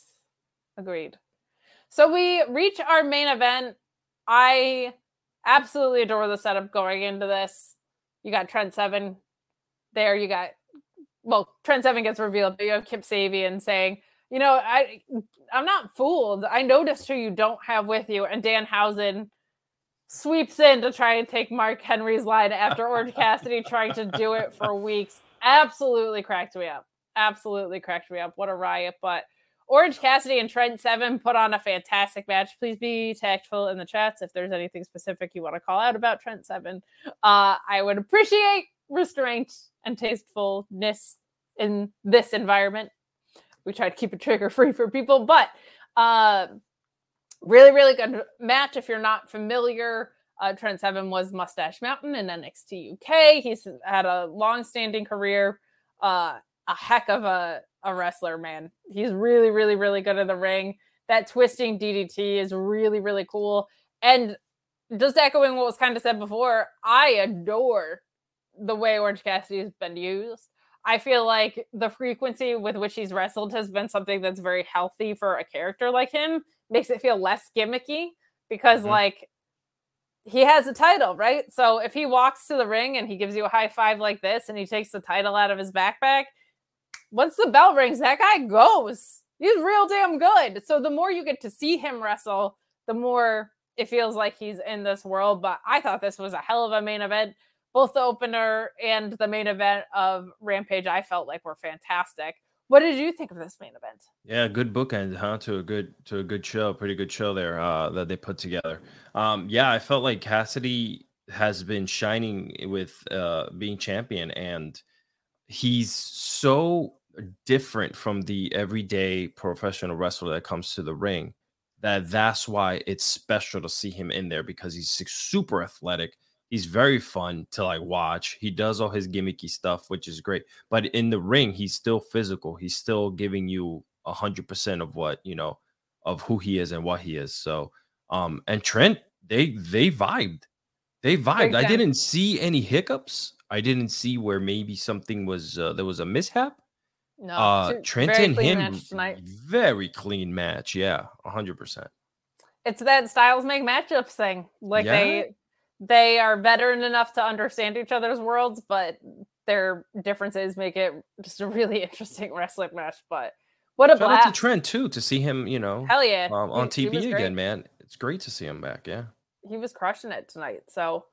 agreed. So we reach our main event. I absolutely adore the setup going into this. You got Trent Seven there. You got well, Trent Seven gets revealed, but you have Kip Sabian saying, you know, I I'm not fooled. I noticed who you don't have with you. And Danhausen sweeps in to try and take Mark Henry's line after Orange Cassidy trying to do it for weeks. Absolutely cracked me up. Absolutely cracked me up. What a riot. But Orange Cassidy and Trent Seven put on a fantastic match. Please be tactful in the chats if there's anything specific you want to call out about Trent Seven. Uh, I would appreciate restraint and tastefulness in this environment. We try to keep it trigger free for people, but uh, really, really good match. If you're not familiar, uh, Trent Seven was Mustache Mountain in NXT UK. He's had a long-standing career, uh, a heck of a, a wrestler, man. He's really, really, really good in the ring. That twisting DDT is really, really cool. And just echoing what was kind of said before, I adore the way Orange Cassidy has been used. I feel like the frequency with which he's wrestled has been something that's very healthy for a character like him. Makes it feel less gimmicky because, mm-hmm. like, he has a title, right? So if he walks to the ring and he gives you a high five like this and he takes the title out of his backpack, once the bell rings, that guy goes. He's real damn good. So the more you get to see him wrestle, the more it feels like he's in this world. But I thought this was a hell of a main event both the opener and the main event of Rampage, I felt like were fantastic. What did you think of this main event? Yeah, good bookend, huh? To a good to a good show, pretty good show there uh, that they put together. Um, yeah, I felt like Cassidy has been shining with uh, being champion, and he's so different from the everyday professional wrestler that comes to the ring that that's why it's special to see him in there because he's super athletic He's very fun to like watch. He does all his gimmicky stuff, which is great. But in the ring, he's still physical. He's still giving you a hundred percent of what you know of who he is and what he is. So, um, and Trent, they they vibed, they vibed. I didn't see any hiccups. I didn't see where maybe something was uh, there was a mishap. No, uh, Trent and him, very clean match. Yeah, hundred percent. It's that styles make matchups thing. Like yeah. they they are veteran enough to understand each other's worlds, but their differences make it just a really interesting wrestling match. But what a Shout blast! Out to Trent too to see him, you know, hell yeah, um, on he, TV he again, man. It's great to see him back. Yeah, he was crushing it tonight. So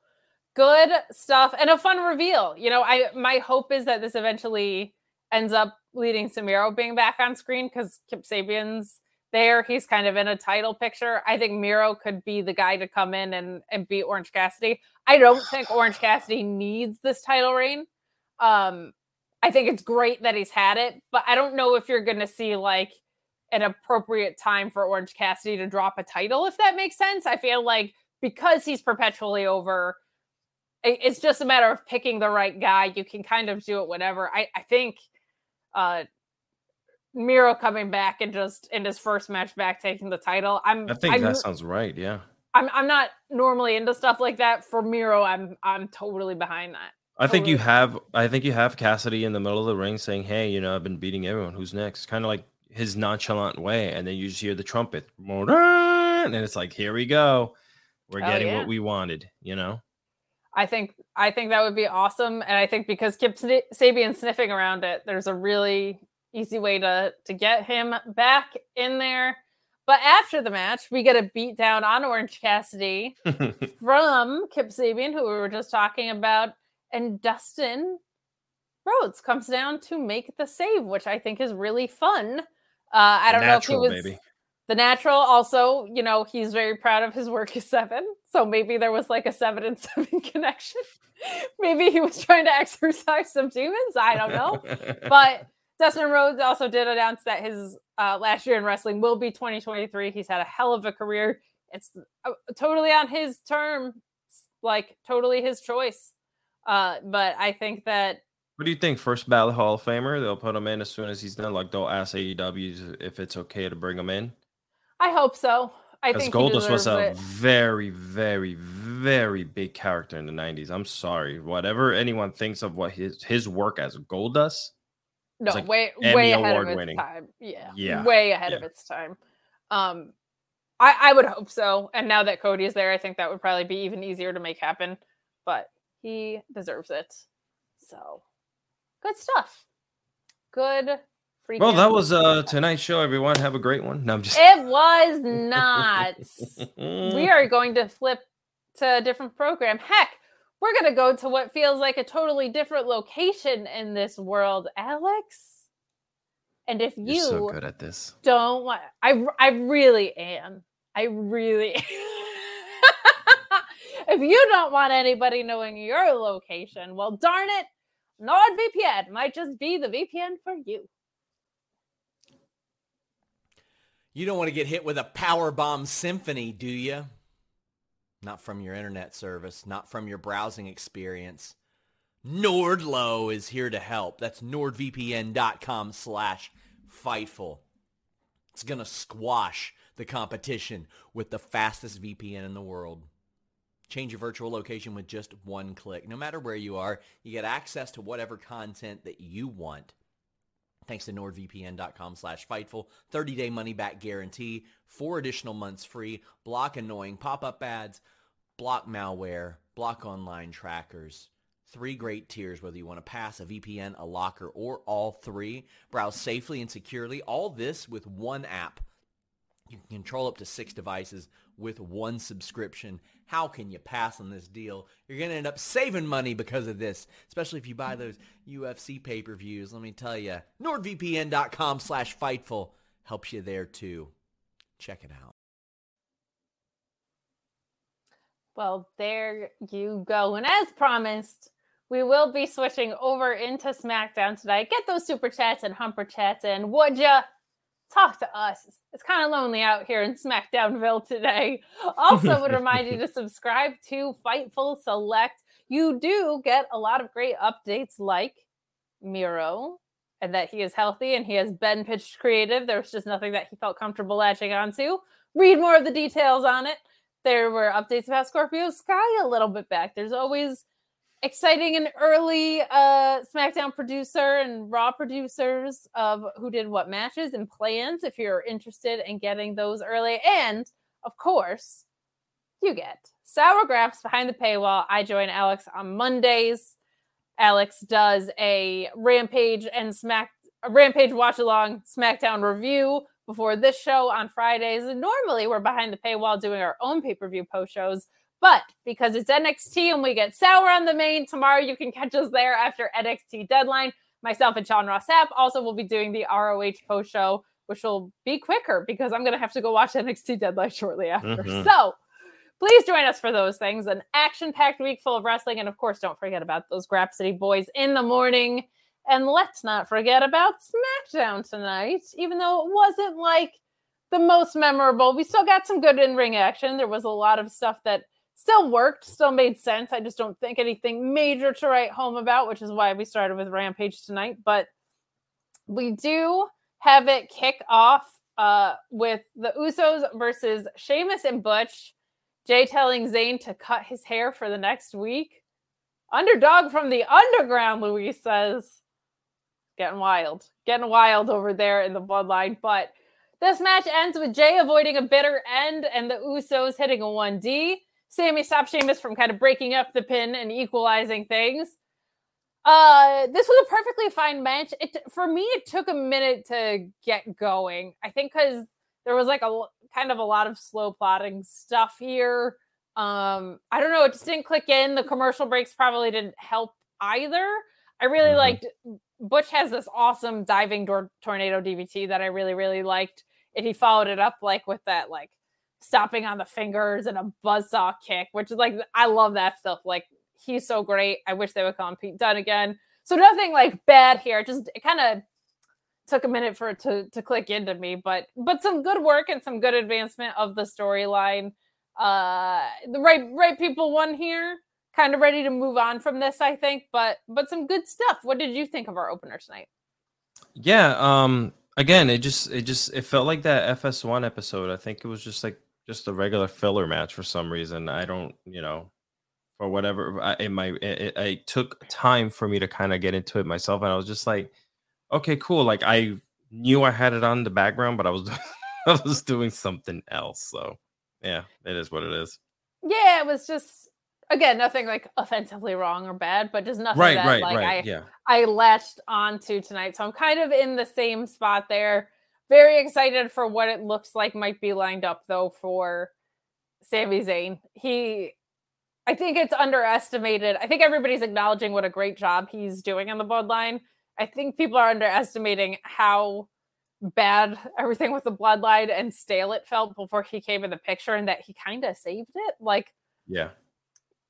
good stuff and a fun reveal. You know, I my hope is that this eventually ends up leading Samiro being back on screen because Kip Sabian's there. He's kind of in a title picture. I think Miro could be the guy to come in and, and beat Orange Cassidy. I don't think Orange Cassidy needs this title reign. Um, I think it's great that he's had it, but I don't know if you're going to see like an appropriate time for Orange Cassidy to drop a title, if that makes sense. I feel like because he's perpetually over, it's just a matter of picking the right guy. You can kind of do it whenever. I, I think uh, Miro coming back and just in his first match back taking the title. I'm I think I'm, that sounds right. Yeah. I'm I'm not normally into stuff like that. For Miro, I'm I'm totally behind that. I think you have I think you have Cassidy in the middle of the ring saying, Hey, you know, I've been beating everyone. Who's next? Kind of like his nonchalant way. And then you just hear the trumpet. And it's like, here we go. We're Oh, getting yeah. what we wanted, you know? I think I think that would be awesome, and I think because Kip Sabian sniffing around it, there's a really easy way to to get him back in there. But after the match, we get a beat down on Orange Cassidy from Kip Sabian, who we were just talking about, and Dustin Rhodes comes down to make the save, which I think is really fun. Uh, I don't Natural, know if he was baby. The natural. Also, you know, he's very proud of his work as seven, so maybe there was like a seven and seven connection. maybe he was trying to exercise some demons. I don't know, but Dustin Rhodes also did announce that his uh, last year in wrestling will be 2023. He's had a hell of a career. It's uh, totally on his term, like totally his choice. Uh, but I think that What do you think? First ballot Hall of Famer? They'll put him in as soon as he's done. Like they'll ask AEW if it's okay to bring him in. I hope so. I think Goldust was a it. very, very, very big character in the '90s. I'm sorry, whatever anyone thinks of what his his work as Goldust. no like way Emmy way ahead of its winning. time yeah Yeah, way ahead of its time um i i would hope so and now that cody is there i think that would probably be even easier to make happen but he deserves it so good stuff good freaking Well, that was uh tonight's show. Everyone, have a great one. No, I'm just. it was not we are going to flip to a different program. Heck, we're going to go to what feels like a totally different location in this world, Alex. And if you You're so good at this. don't want, I, I really am. I really. if you don't want anybody knowing your location, well, darn it, NordVPN might just be the VPN for you. You don't want to get hit with a power bomb symphony, do you? Not from your internet service, not from your browsing experience. Nordlow is here to help. That's nordvpn.com slash fightful. It's going to squash the competition with the fastest VPN in the world. Change your virtual location with just one click. No matter where you are, you get access to whatever content that you want. Thanks to nordvpn.com slash fightful. 30-day money-back guarantee. Four additional months free. Block annoying pop-up ads. Block malware. Block online trackers. Three great tiers, whether you want to pass a VPN, a locker, or all three. Browse safely and securely. All this with one app. You can control up to six devices with one subscription. How can you pass on this deal? You're going to end up saving money because of this, especially if you buy those UFC pay-per-views. Let me tell you, nordvpn.com slash fightful helps you there too. Check it out. Well, there you go. And as promised, we will be switching over into SmackDown tonight. Get those super chats and humper chats in, would ya? Talk to us. It's kind of lonely out here in SmackDownville today. Also, would remind you to subscribe to Fightful Select. You do get a lot of great updates like Miro and that he is healthy and he has been pitched creative. There was just nothing that he felt comfortable latching onto. Read more of the details on it there were updates about Scorpio Sky a little bit back. There's always exciting and early uh SmackDown producer and Raw producers of who did what matches and plans if you're interested in getting those early. And of course, you get Sour Graphs behind the paywall. I join Alex on Mondays. Alex does a Rampage and Smack a Rampage watch along SmackDown review before this show on Fridays. And normally we're behind the paywall doing our own pay per view post shows, But because it's NXT and we get sour on the main tomorrow, you can catch us there after NXT deadline. Myself and Sean Ross Sapp also will be doing the ROH post show, which will be quicker because I'm going to have to go watch NXT deadline shortly after. Mm-hmm. So please join us for those things. An action packed week full of wrestling. And of course, don't forget about those Grapsody boys in the morning. And let's not forget about SmackDown tonight, even though it wasn't like the most memorable. We still got some good in ring action. There was a lot of stuff that still worked, still made sense. I just don't think anything major to write home about, which is why we started with Rampage tonight. But we do have it kick off uh, with the Usos versus Sheamus and Butch. Jey telling Zayn to cut his hair for the next week. Underdog from the underground, Luis says. Getting wild. Getting wild over there in the bloodline. But this match ends with Jey avoiding a bitter end and the Usos hitting a 1D. Sami stopped Sheamus from kind of breaking up the pin and equalizing things. Uh, this was a perfectly fine match. It for me, it took a minute to get going. I think because there was like a kind of a lot of slow plotting stuff here. Um, I don't know, it just didn't click in. The commercial breaks probably didn't help either. I really mm-hmm. liked Butch has this awesome diving door tornado DDT that I really, really liked. And he followed it up like with that like stopping on the fingers and a buzzsaw kick, which is like I love that stuff. Like he's so great. I wish they would call him Pete Dunne again. So nothing like bad here. Just it kind of took a minute for it to to click into me, but but some good work and some good advancement of the storyline. Uh the right right people won here. Kind of ready to move on from this, I think, but but some good stuff. What did you think of our opener tonight? Yeah, um again, it just it just it felt like that FS1 episode. I think it was just like just a regular filler match for some reason. I don't, you know, for whatever. I, it might. It, it, it took time for me to kind of get into it myself, and I was just like, okay, cool. Like I knew I had it on the background, but I was I was doing something else. So yeah, it is what it is. Yeah, it was just again nothing like offensively wrong or bad, but just nothing right, that right, like right, I yeah. I latched onto tonight. So I'm kind of in the same spot there. Very excited for what it looks like might be lined up though for Sami Zayn. He I think it's underestimated. I think everybody's acknowledging what a great job he's doing in the bloodline. I think people are underestimating how bad everything with the bloodline and stale it felt before he came in the picture and that he kind of saved it. Like, yeah,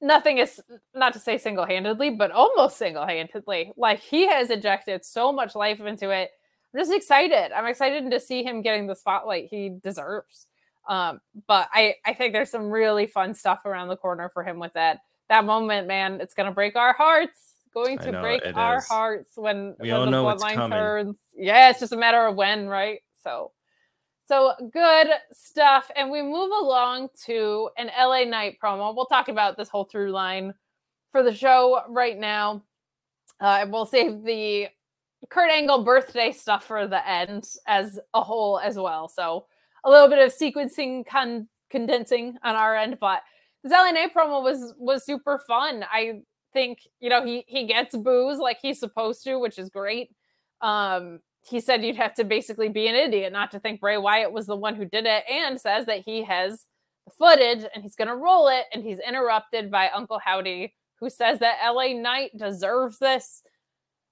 nothing is not to say single handedly, but almost single handedly. Like, he has injected so much life into it. I'm just excited. I'm excited to see him getting the spotlight he deserves. Um, but I, I think there's some really fun stuff around the corner for him with that. That moment, man, it's gonna break our hearts going to know, break our is. hearts when, we when the bloodline turns. Yeah, it's just a matter of when, right? So, so good stuff. And we move along to an LA Knight promo. We'll talk about this whole through line for the show right now. Uh, we'll save the Kurt Angle birthday stuff for the end as a whole as well. So a little bit of sequencing con- condensing on our end, but this Knight promo was was super fun. I think you know he he gets booze like he's supposed to, which is great. Um, he said you'd have to basically be an idiot not to think Bray Wyatt was the one who did it, and says that he has the footage and he's going to roll it. And he's interrupted by Uncle Howdy, who says that LA Knight deserves this.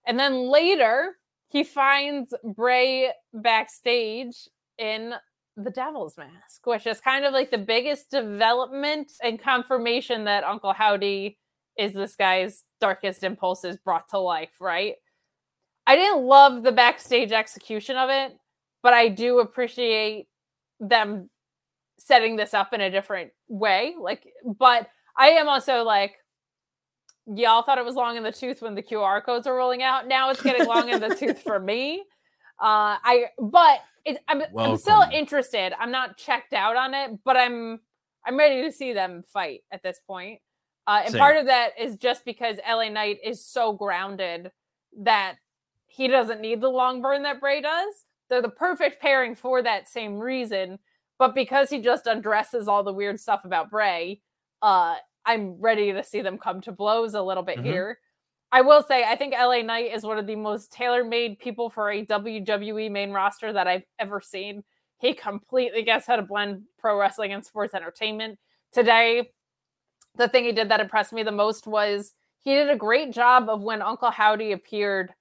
And then later, he finds Bray backstage in the devil's mask, which is kind of like the biggest development and confirmation that Uncle Howdy is this guy's darkest impulses brought to life, right? I didn't love the backstage execution of it, but I do appreciate them setting this up in a different way. Like, but I am also like, y'all thought it was long in the tooth when the QR codes are rolling out. Now it's getting long in the tooth for me. Uh, I, but it, I'm, I'm still interested. I'm not checked out on it, but I'm, I'm ready to see them fight at this point. Uh, and Same. part of that is just because LA Knight is so grounded that he doesn't need the long burn that Bray does. They're the perfect pairing for that same reason. But because he just undresses all the weird stuff about Bray, uh, I'm ready to see them come to blows a little bit mm-hmm. here. I will say, I think LA Knight is one of the most tailor made people for a WWE main roster that I've ever seen. He completely gets how to blend pro wrestling and sports entertainment. Today, the thing he did that impressed me the most was he did a great job of when Uncle Howdy appeared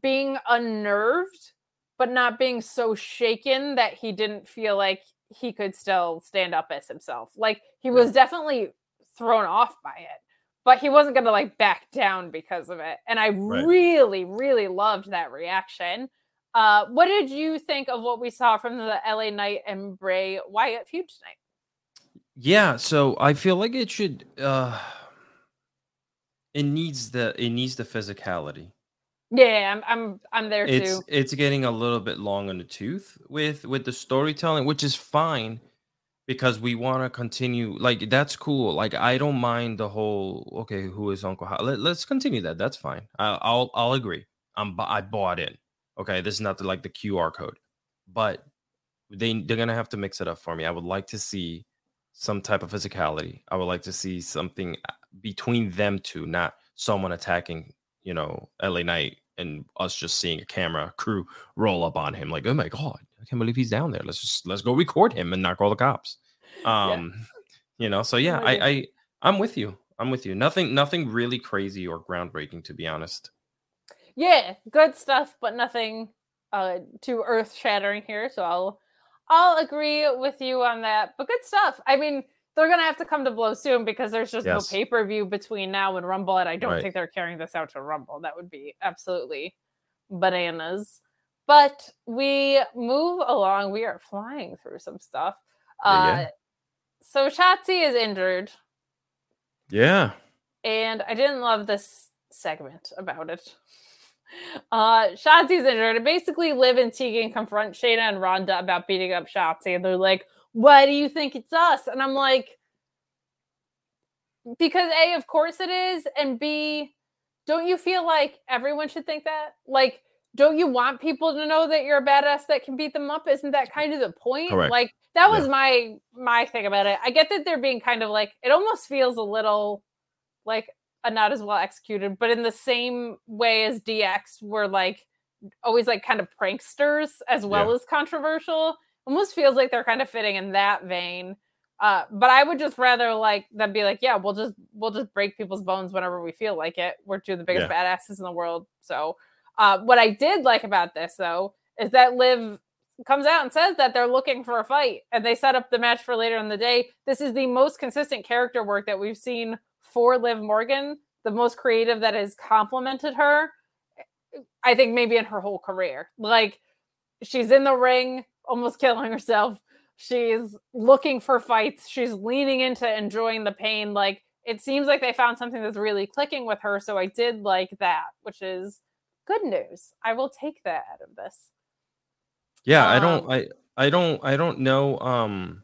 being unnerved, but not being so shaken that he didn't feel like he could still stand up as himself. Like he was definitely thrown off by it, but he wasn't going to like back down because of it. And I Right. really, really loved that reaction. Uh, what did you think of what we saw from the LA Knight and Bray Wyatt feud tonight? Yeah, so I feel like it should uh it needs the it needs the physicality. Yeah, I'm I'm I'm there It's too. it's getting a little bit long on the tooth with with the storytelling, which is fine because we want to continue like that's cool. Like I don't mind the whole okay, who is Uncle How? Let, let's continue that. That's fine. I, I'll I'll agree. I'm I bought in. Okay, this is not the, like the QR code, but they they're gonna have to mix it up for me. I would like to see some type of physicality. I would like to see something uh, between them two, not someone attacking, you know, LA Knight and us just seeing a camera crew roll up on him. Like, oh my god, I can't believe he's down there. Let's just let's go record him and not call the cops. Um, you know, so yeah, I, I I'm with you. I'm with you. Nothing nothing really crazy or groundbreaking to be honest. Yeah, good stuff, but nothing uh too earth shattering here. So I'll I'll agree with you on that. But good stuff. I mean, they're gonna have to come to blows soon because there's just Yes. no pay per view between now and Rumble, and I don't Right. think they're carrying this out to Rumble. That would be absolutely bananas. But we move along. We are flying through some stuff. Uh, yeah. So Shotzi is injured, Yeah. and I didn't love this segment about it. Uh, Shotzi's injured. And basically, Liv and Tegan confront Shayna and Ronda about beating up Shotzi, and they're like, "Why do you think it's us?" And I'm like, "Because a, of course it is, and b, don't you feel like everyone should think that? Like, don't you want people to know that you're a badass that can beat them up? Isn't that kind of the point? Correct. Like, that was Yeah. my my thing about it. I get that they're being kind of like it almost feels a little like a not as well executed, but in the same way as DX were like always like kind of pranksters as well Yeah. as controversial. Almost feels like they're kind of fitting in that vein. Uh, but I would just rather like them be like, yeah, we'll just we'll just break people's bones whenever we feel like it. We're two of the biggest badasses in the world. So uh, what I did like about this though is that Liv comes out and says that they're looking for a fight and they set up the match for later in the day. This is the most consistent character work that we've seen for Liv Morgan, the most creative that has complimented her. I think maybe in her whole career. Like she's in the ring, almost killing herself. She's looking for fights. She's leaning into enjoying the pain. Like it seems like they found something that's really clicking with her. So I did like that, which is good news. I will take that out of this. Yeah, I don't Um, I I don't I don't know um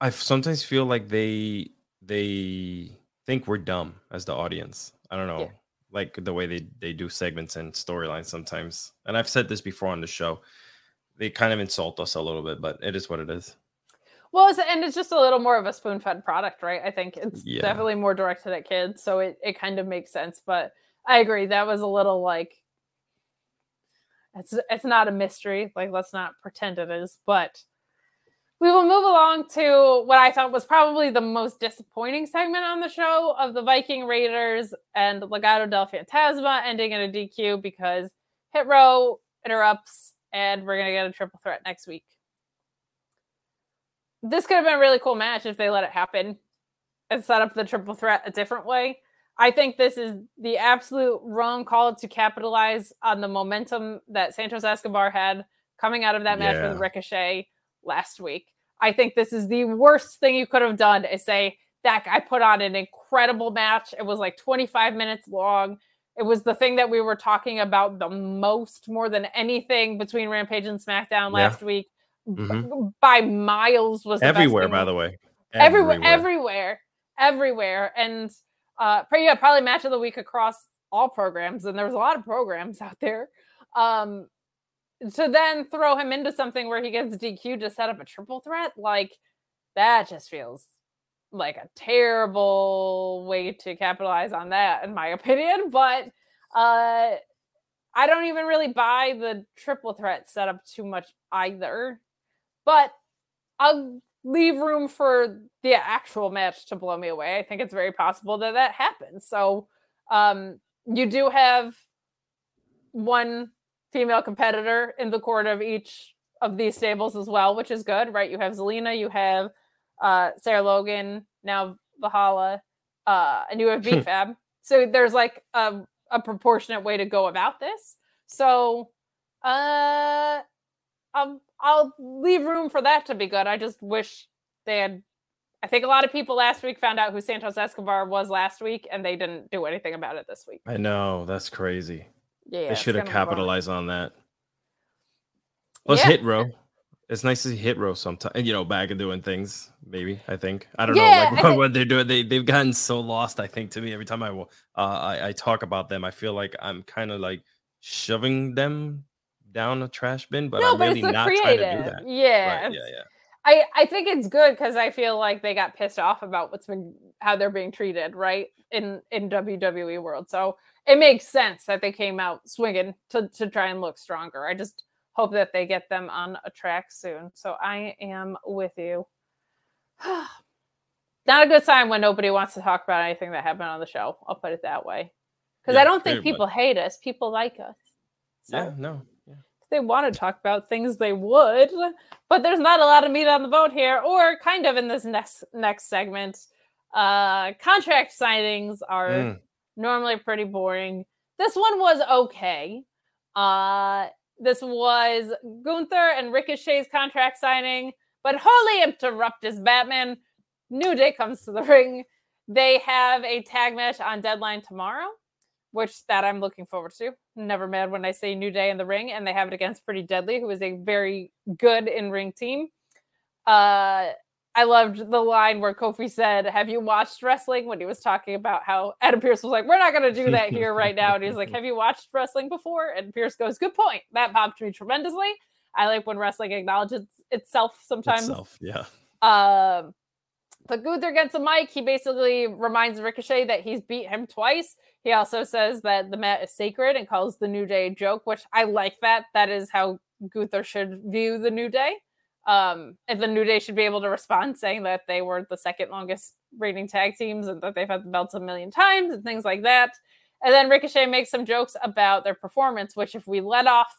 I sometimes feel like they they think we're dumb as the audience. I don't know. Yeah. Like the way they they do segments and storylines sometimes. And I've said this before on the show. They kind of insult us a little bit, but it is what it is. Well, it's, and it's just a little more of a spoon fed product, right? I think it's Yeah. definitely more directed at kids. So it, it kind of makes sense. But I agree. That was a little like, it's, it's not a mystery. Like, let's not pretend it is. But we will move along to what I thought was probably the most disappointing segment on the show of the Viking Raiders and Legado del Fantasma ending in a DQ because Hit Row interrupts and we're going to get a triple threat next week this could have been a really cool match if they let it happen and set up the triple threat a different way. I think this is the absolute wrong call to capitalize on the momentum that Santos Escobar had coming out of that match with Ricochet last week. I think this is the worst thing you could have done is say that guy put on an incredible match. It was like 25 minutes long. It was the thing that we were talking about the most, more than anything between Rampage and SmackDown Yeah. last week. Mhm. by miles was Everywhere, by the way. everywhere, everywhere, everywhere, and uh, yeah, probably match of the week across all programs, and there's a lot of programs out there. Um, to then throw him into something where he gets DQ to set up a triple threat, like that just feels like a terrible way to capitalize on that, in my opinion. But uh, I don't even really buy the triple threat setup too much either. But I'll leave room for the actual match to blow me away. I think it's very possible that that happens. So um, you do have one female competitor in the court of each of these stables as well, which is good, right? You have Zelina, you have uh, Sarah Logan, now Valhalla, uh, and you have BFAB. so there's like a, a proportionate way to go about this. So uh, um, I'll leave room for that to be good. I just wish they had. I think a lot of people last week found out who Santos Escobar was last week, and they didn't do anything about it this week. I know that's crazy. Yeah, they should have capitalized on that. Plus, Yeah. hit row. It's nice to see hit row sometimes. You know, back and doing things. Maybe I think I don't Yeah, know like think- what they're doing. They they've gotten so lost. I think to me every time I uh, I, I talk about them, I feel like I'm kind of like shoving them down a trash bin, but no, I'm but really not creative. trying to do that. Yeah, Right, yeah, yeah. I I think it's good because I feel like they got pissed off about what's been how they're being treated, right in in WWE world. So it makes sense that they came out swinging to to try and look stronger. I just hope that they get them on a track soon. So I am with you. Not a good sign when nobody wants to talk about anything that happened on the show. I'll put it that way. Because I don't think very much. people hate us. People like us. So Yeah, no. They want to talk about things they would but there's not a lot of meat on the bone here or kind of in this next next segment uh contract signings are Mm. normally pretty boring. This one was okay. Uh this was gunther and ricochet's contract signing but wholly interruptus batman. New day comes to the ring. They have a tag match on deadline tomorrow which that I'm looking forward to. Never mad when I say New Day in the ring, and they have it against Pretty Deadly, who is a very good in ring team. Uh, I loved the line where Kofi said, "Have you watched wrestling?" When he was talking about how Adam Pearce was like, "We're not going to do that here right now," and he's like, "Have you watched wrestling before?" And Pearce goes, "Good point. That popped me tremendously. I like when wrestling acknowledges itself sometimes." Itself, yeah. Um, but Gunther gets a mic. He basically reminds Ricochet that he's beat him twice. He also says that the mat is sacred and calls the New Day a joke, which I like that. That is how Gunther should view the New Day. Um, and the New Day should be able to respond saying that they were the second longest reigning tag teams and that they've had the belts a million times and things like that. And then Ricochet makes some jokes about their performance, which if we let off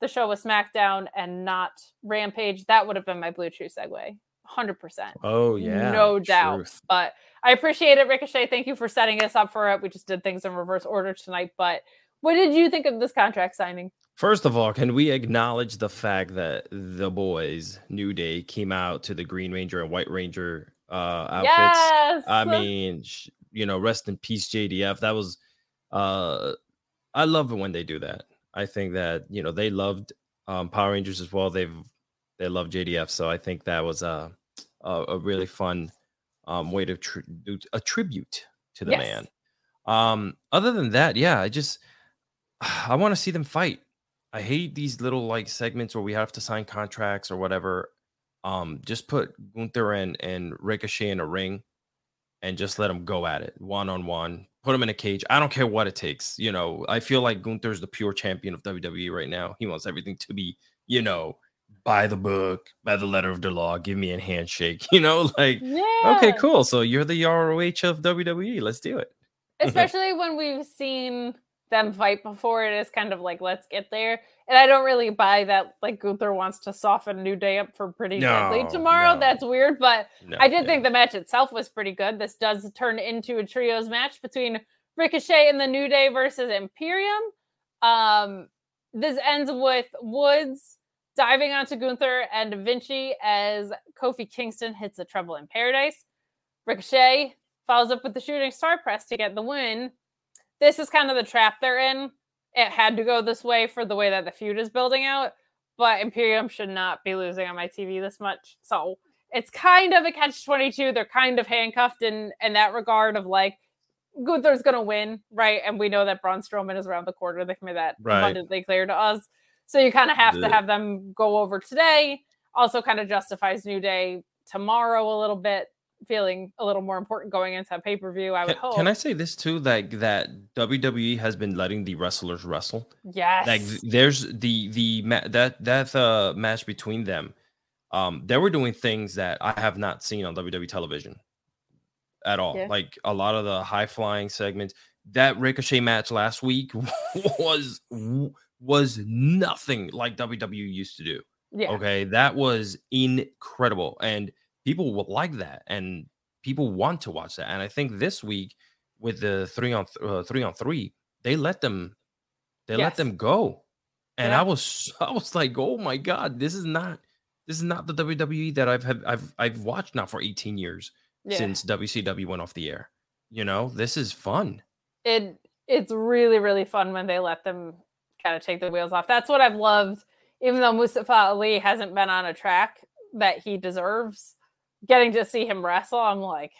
the show with SmackDown and not Rampage, that would have been my Blue Chew segue. 100%. Oh yeah. No doubt. truth. But I appreciate it, Ricochet. Thank you for setting us up for it. We just did things in reverse order tonight. But what did you think of this contract signing? First of all, can we acknowledge the fact that the boys New Day came out to the Green Ranger and White Ranger uh, outfits? Yes. I mean, sh- you know, rest in peace, JDF. That was, uh, I love it when they do that. I think that you know they loved um, Power Rangers as well. They've they love JDF, so I think that was a a, a really fun um, way to tr- do a tribute to the Yes. man. Um, other than that, yeah, I just I want to see them fight. I hate these little like segments where we have to sign contracts or whatever. Um, just put Gunther and, and Ricochet in a ring and just let them go at it one on one. Put them in a cage. I don't care what it takes. You know, I feel like Gunther's the pure champion of WWE right now. He wants everything to be, you know, by the book, by the letter of the law. Give me a handshake. You know, like yeah. okay, cool. So you're the ROH of WWE. Let's do it. Especially when we've seen them fight before, it is kind of like, let's get there. And I don't really buy that, like, Gunther wants to soften New Day up for pretty No, tomorrow. no. That's weird, but No, I did yeah. think the match itself was pretty good. This does turn into a trios match between Ricochet and the New Day versus Imperium. Um, this ends with Woods diving onto Gunther and Vinci as Kofi Kingston hits a trouble in paradise. Ricochet follows up with the shooting star press to get the win. This is kind of the trap they're in. It had to go this way for the way that the feud is building out, but Imperium should not be losing on my TV this much. So it's kind of a catch 22. They're kind of handcuffed in in that regard of like Gunther's gonna win, right? And we know that Braun Strowman is around the corner. They've made that Right. abundantly clear to us. So you kind of have to have them go over today. Also, kind of justifies New Day tomorrow a little bit, feeling a little more important going into a pay per view. I would Can, hope. can I say this too? Like that WWE has been letting the wrestlers wrestle. Yes. Like there's the the ma- that that uh match between them. um, they were doing things that I have not seen on WWE television at all. Yeah. Like a lot of the high flying segments. That Ricochet match last week was was nothing like WWE used to do. Yeah. Okay, that was incredible, and people will like that, and people want to watch that. And I think this week with the three on th- uh, three on three, they let them they let them go, and Yeah. I was I was like, oh my god, this is not this is not the WWE that I've had, I've I've watched now for eighteen years Yeah. since WCW went off the air. You know, this is fun. it it's really really fun when they let them kind of take the wheels off. That's what I've loved, even though Mustafa Ali hasn't been on a track that he deserves. Getting to see him wrestle, I'm like,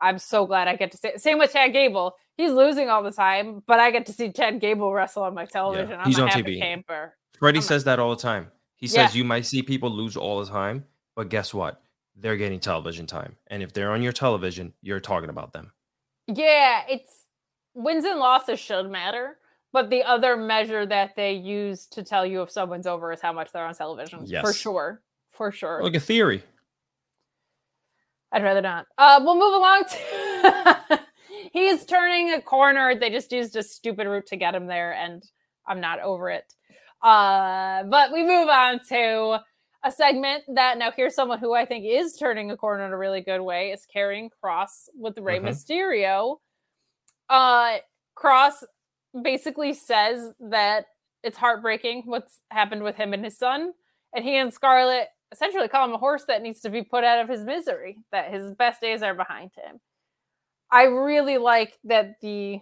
I'm so glad I get to see. It. Same with Chad Gable. He's losing all the time, but I get to see Chad Gable wrestle on my television. I'm he's a on happy TV. camper. Freddie I'm a- says that all the time. He Yeah. says you might see people lose all the time, but guess what? They're getting television time. And if they're on your television, you're talking about them. Yeah, it's wins and losses should matter, but the other measure that they use to tell you if someone's over is how much they're on television. Yes. For sure. For sure. Like a theory. I'd rather not. Uh, we'll move along to he's turning a corner. They just used a stupid route to get him there, and I'm not over it. Uh, but we move on to a segment that now here's someone who I think is turning a corner in a really good way. Is Karrion Kross with Rey Mhm. Mysterio. Uh, Kross basically says that it's heartbreaking what's happened with him and his son, and he and Scarlett essentially call him a horse that needs to be put out of his misery, that his best days are behind him. I really like that the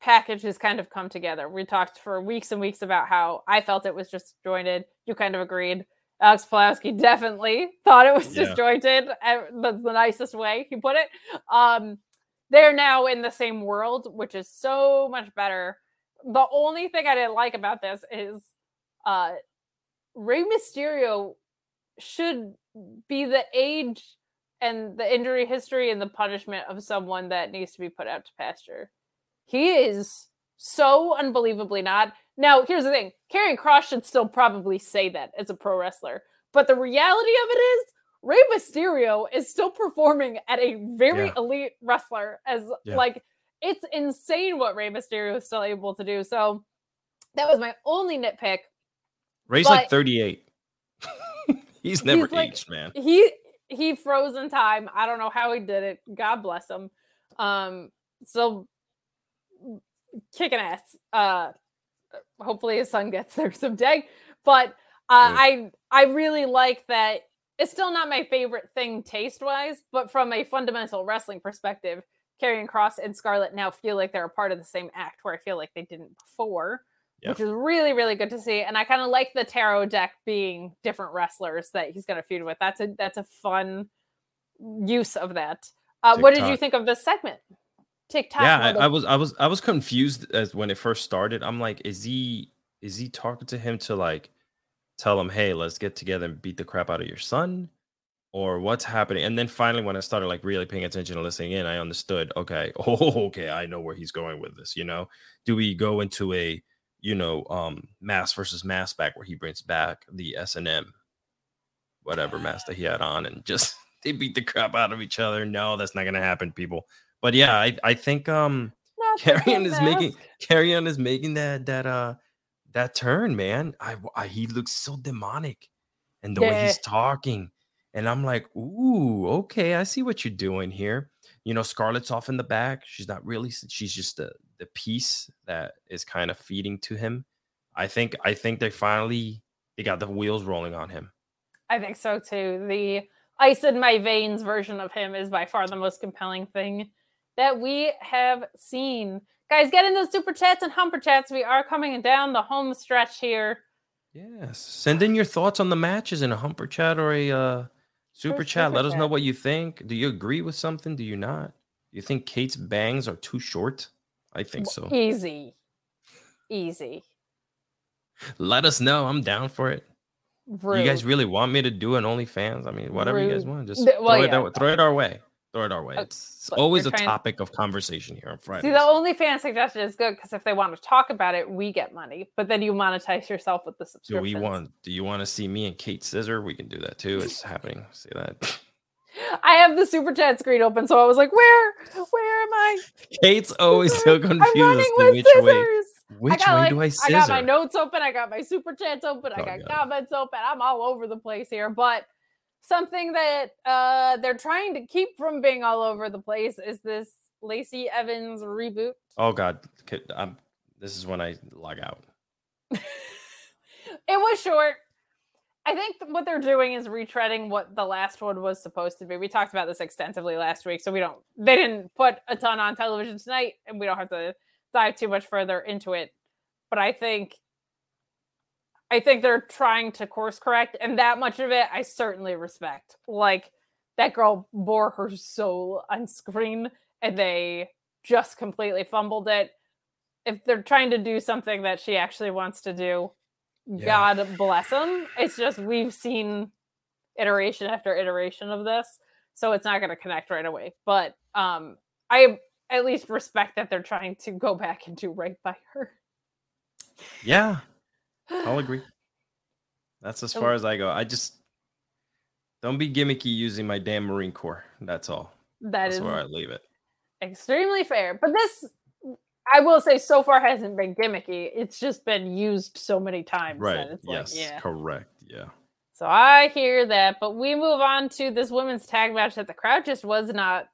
package has kind of come together. We talked for weeks and weeks about how I felt it was just disjointed. You kind of agreed. Alex Pulaski definitely thought it was Yeah. disjointed. uh, That's the nicest way he put it. Um, they're now in the same world, which is so much better. The only thing I didn't like about this is uh Rey Mysterio should be the age and the injury history and the punishment of someone that needs to be put out to pasture. He is so unbelievably not. Now, here's the thing Karrion Kross should still probably say that as a pro wrestler. But the reality of it is, Rey Mysterio is still performing at a very Yeah. elite wrestler. As Yeah. like, it's insane what Rey Mysterio is still able to do. So that was my only nitpick. Ray's But- like 38. He's never like- aged, man. he he froze in time. I don't know how he did it. God bless him. Um, still kicking ass. Uh, hopefully his son gets there someday. But uh, Yeah. I I really like that. It's still not my favorite thing taste wise, but from a fundamental wrestling perspective, Karrion Kross and Scarlett now feel like they're a part of the same act, where I feel like they didn't before. Yeah. Which is really, really good to see, and I kind of like the tarot deck being different wrestlers that he's going to feud with. That's a that's a fun use of that. Uh, what did you think of this segment? TikTok. yeah, I, I was I was I was confused as when it first started. I'm like, is he is he talking to him to like tell them, hey, let's get together and beat the crap out of your son? Or what's happening? And then finally, when I started like really paying attention and listening in, I understood, okay, oh, okay, I know where he's going with this. You know, do we go into a you know um mass versus mass back where he brings back the S and M whatever mask that he had on and just they beat the crap out of each other? No, that's not gonna happen, people. But yeah, I, I think um Karrion is making. Karrion is making that that uh that turn, man. I, I he looks so demonic, and the way he's talking, and I'm like, ooh, okay, I see what you're doing here. You know, Scarlett's off in the back. She's not really. She's just the the piece that is kind of feeding to him. I think I think they finally they got the wheels rolling on him. I think so too. The ice in my veins version of him is by far the most compelling thing that we have seen. Guys, get in those super chats and humper chats. We are coming down the home stretch here. Yes. Send in your thoughts on the matches in a humper chat or a uh, super chat. super Let us know what you think. Do you agree with something? Do you not? Do you think Kate's bangs are too short? I think so. Easy. Easy. Let us know. I'm down for it. Rude. You guys really want me to do an OnlyFans? I mean, whatever you guys want, just well, throw, yeah. our, throw it our way. Throw it our way. Oh, it's look, always a topic of conversation here on Friday. See, the OnlyFans suggestion is good because if they want to talk about it, we get money. But then you monetize yourself with the Do subscription. we want? Do you want to see me and Kate Scissor? We can do that too. It's happening. See that? I have the super chat screen open, so I was like, "Where? Where am I?" Kate's always so I'm confused running with which way. Which I got, way like, do I I got my notes open. I got my super chats open. I Oh, got God. comments open. I'm all over the place here. But something that uh, they're trying to keep from being all over the place is this Lacey Evans reboot. Oh God, I'm, this is when I log out. it was short. I think what they're doing is retreading what the last one was supposed to be. We talked about this extensively last week, so we don't. They didn't put a ton on television tonight, and we don't have to dive too much further into it. But I think, I think they're trying to course correct, and that much of it I certainly respect. Like that girl bore her soul on screen, and they just completely fumbled it. If they're trying to do something that she actually wants to do, Yeah. God bless them. It's just we've seen iteration after iteration of this, so it's not going to connect right away. But um, I at least respect that they're trying to go back and do right by her. Yeah, I'll agree. That's as Um, far as I go. I just don't be gimmicky using my damn Marine Corps. That's all. That That's is where I leave it. extremely fair. But this, I will say, so far hasn't been gimmicky. It's just been used so many times. Right. Yes. Like, yeah. Correct. Yeah. So I hear that, but we move on to this women's tag match that the crowd just was not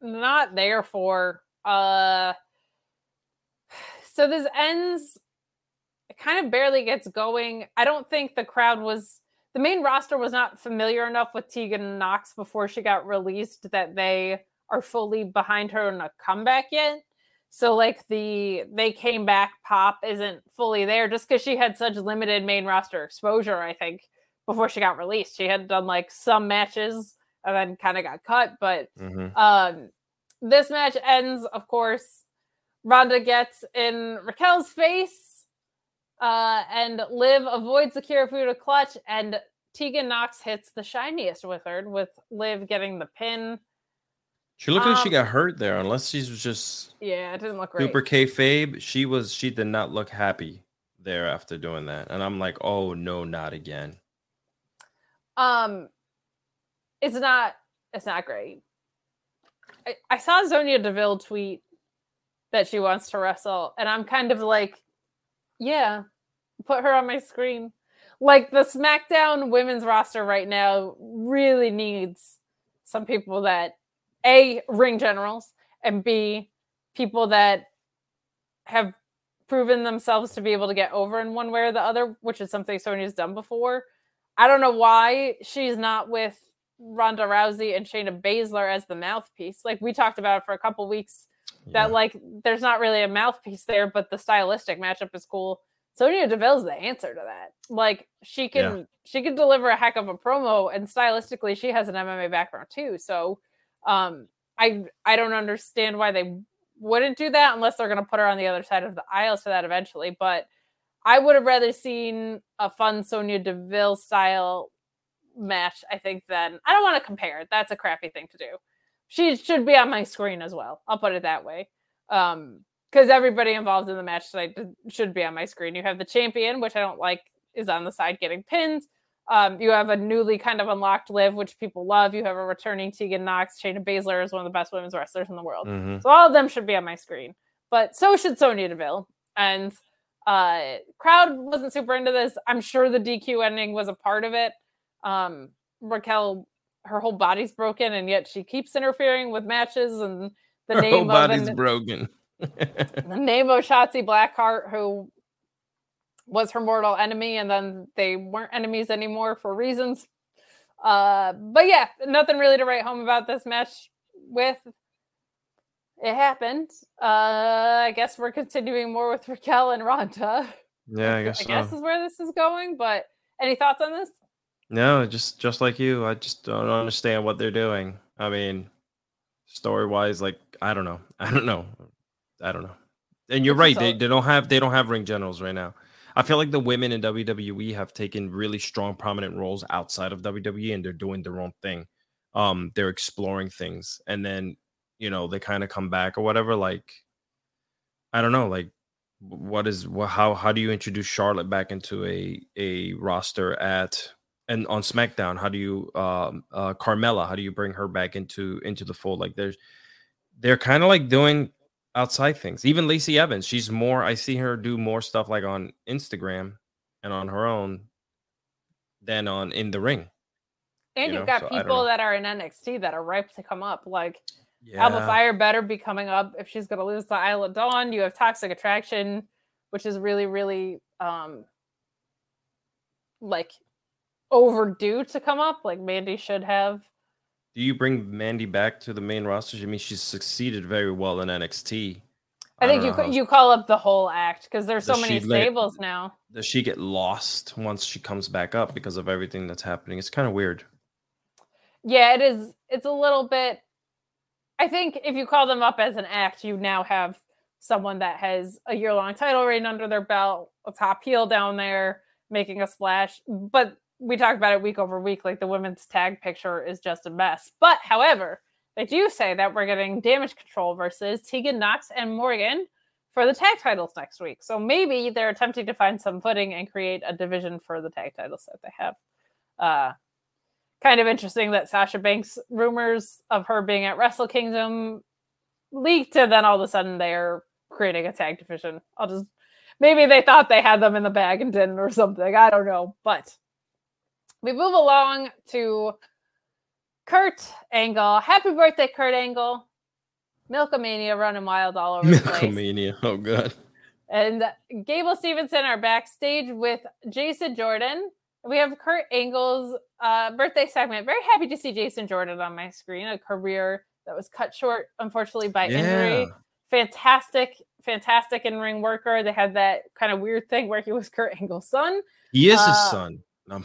not there for. Uh so this ends it kind of barely gets going. I don't think the crowd was the main roster was not familiar enough with Tegan Nox before she got released that they are fully behind her in a comeback yet. So like the they came back pop isn't fully there just because she had such limited main roster exposure, I think before she got released. She had done like some matches and then kind of got cut. But Mhm. um, this match ends, of course. Ronda gets in Raquel's face, uh, and Liv avoids the Kirifuda clutch, and Tegan Nox hits the shiniest wizard with Liv getting the pin. She looked like she Um, got hurt there, unless she's just Yeah, it didn't look great. super kayfabe. She was. She did not look happy there after doing that, and I'm like, oh no, not again. Um, it's not. It's not great. I, I saw Sonya Deville tweet that she wants to wrestle, and I'm kind of like, yeah, put her on my screen. Like the SmackDown women's roster right now really needs some people that a ring generals and b people that have proven themselves to be able to get over in one way or the other, which is something Sonya's done before. I don't know why she's not with Ronda Rousey and Shayna Baszler as the mouthpiece. Like we talked about for a couple weeks, that Yeah. like there's not really a mouthpiece there, but the stylistic matchup is cool. Sonya Deville's the answer to that. Like she can she can deliver a heck of a promo, and stylistically she has an MMA background too. So um I I don't understand why they wouldn't do that unless they're gonna put her on the other side of the aisles for that eventually. But I would have rather seen a fun Sonia Deville style match, I think, than I don't want to compare. That's a crappy thing to do. She should be on my screen as well. I'll put it that way. Um, because everybody involved in the match tonight should be on my screen. You have the champion, which I don't like, is on the side getting pinned. Um, you have a newly kind of unlocked Liv, which people love. You have a returning Tegan Nox. Shayna Baszler is one of the best women's wrestlers in the world. Mhm. So all of them should be on my screen. But so should Sonya Deville. And uh crowd wasn't super into this. I'm sure the DQ ending was a part of it. Um Raquel, her whole body's broken, and yet she keeps interfering with matches and the Her name whole of body's an- broken. the name of Shotzi Blackheart, who was her mortal enemy, and then they weren't enemies anymore for reasons. Uh, but yeah, nothing really to write home about this match with. It happened. Uh, I guess we're continuing more with Raquel and Ronda. yeah, I guess. I guess is where this is going. But any thoughts on this? No, just just like you, I just don't understand what they're doing. I mean, story wise, like I don't know, I don't know, I don't know. And you're right; they, they don't have they don't have ring generals right now. I feel like the women in WWE have taken really strong, prominent roles outside of WWE, and they're doing their own thing. um they're exploring things and then you know they kind of come back or whatever like i don't know like what is how how do you introduce charlotte back into a a roster at and on smackdown how do you um uh carmella how do you bring her back into into the fold like there's they're kind of like doing outside things even lacey evans she's more i see her do more stuff like on instagram and on her own than on in the ring And you you've know, got so people that are in NXT that are ripe to come up. Like yeah Alba Fyre better be coming up if she's going to lose to Isla Dawn. You have Toxic Attraction, which is really, really um like overdue to come up. Like Mandy should have. Do you bring Mandy back to the main roster? I mean, she's succeeded very well in NXT. I, think you how- you call up the whole act because there's so many she let- stables now. does she get lost once she comes back up because of everything that's happening? It's kind of weird. Yeah, it is. It's a little bit. I think if you call them up as an act, you now have someone that has a year long title reign under their belt, a top heel down there making a splash. But we talk about it week over week. Like the women's tag picture is just a mess. But however, they do say that we're getting damage control versus Tegan Nox and Morgan for the tag titles next week. So maybe they're attempting to find some footing and create a division for the tag titles that they have. Uh, kind of interesting that Sasha Banks rumors of her being at Wrestle Kingdom leaked, and then all of a sudden they're creating a tag division. I'll just maybe they thought they had them in the bag and didn't, or something. I don't know. But we move along to Kurt Angle. Happy birthday, Kurt Angle. Milkomania running wild all over the place. Milkomania. Oh god. And Gable Stevenson are backstage with Jason Jordan. We have Kurt Angle's uh, birthday segment. Very happy to see Jason Jordan on my screen. A career that was cut short, unfortunately, by injury. Yeah. Fantastic, fantastic in ring worker. They had that kind of weird thing where he was Kurt Angle's son. He is his Uh, son. No,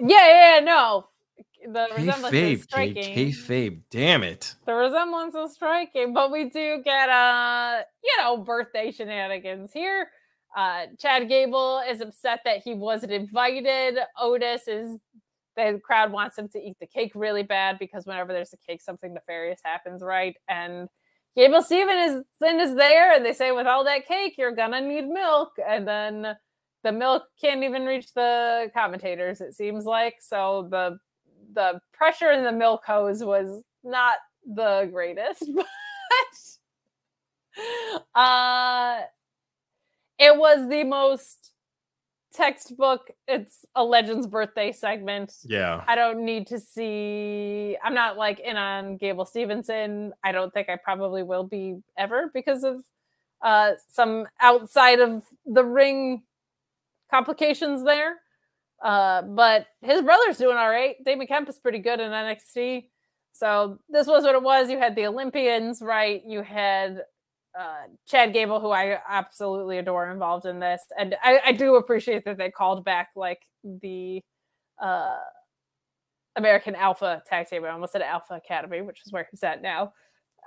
Yeah, yeah, yeah, no. The resemblance is Kayfabe, K- striking. kayfabe. Damn it. the resemblance is striking, but we do get uh, you know, birthday shenanigans here. Uh Chad Gable is upset that he wasn't invited. Otis is the crowd wants him to eat the cake really bad because whenever there's a cake, something nefarious happens, right? And Gable Steven is then is there, and they say, with all that cake, you're gonna need milk, and then the milk can't even reach the commentators. It seems like so the the pressure in the milk hose was not the greatest, but uh, it was the most textbook. It's a Legends birthday segment. Yeah. I don't need to see. I'm not like in on Gable Stevenson. I don't think I probably will be ever because of uh, some outside of the ring complications there. Uh, but his brother's doing all right. Damon Kemp is pretty good in NXT. So this was what it was. You had the Olympians, right? You had uh, Chad Gable, who I absolutely adore, involved in this, and I, I do appreciate that they called back like the uh, American Alpha tag team. I almost said Alpha Academy, which is where he's at now.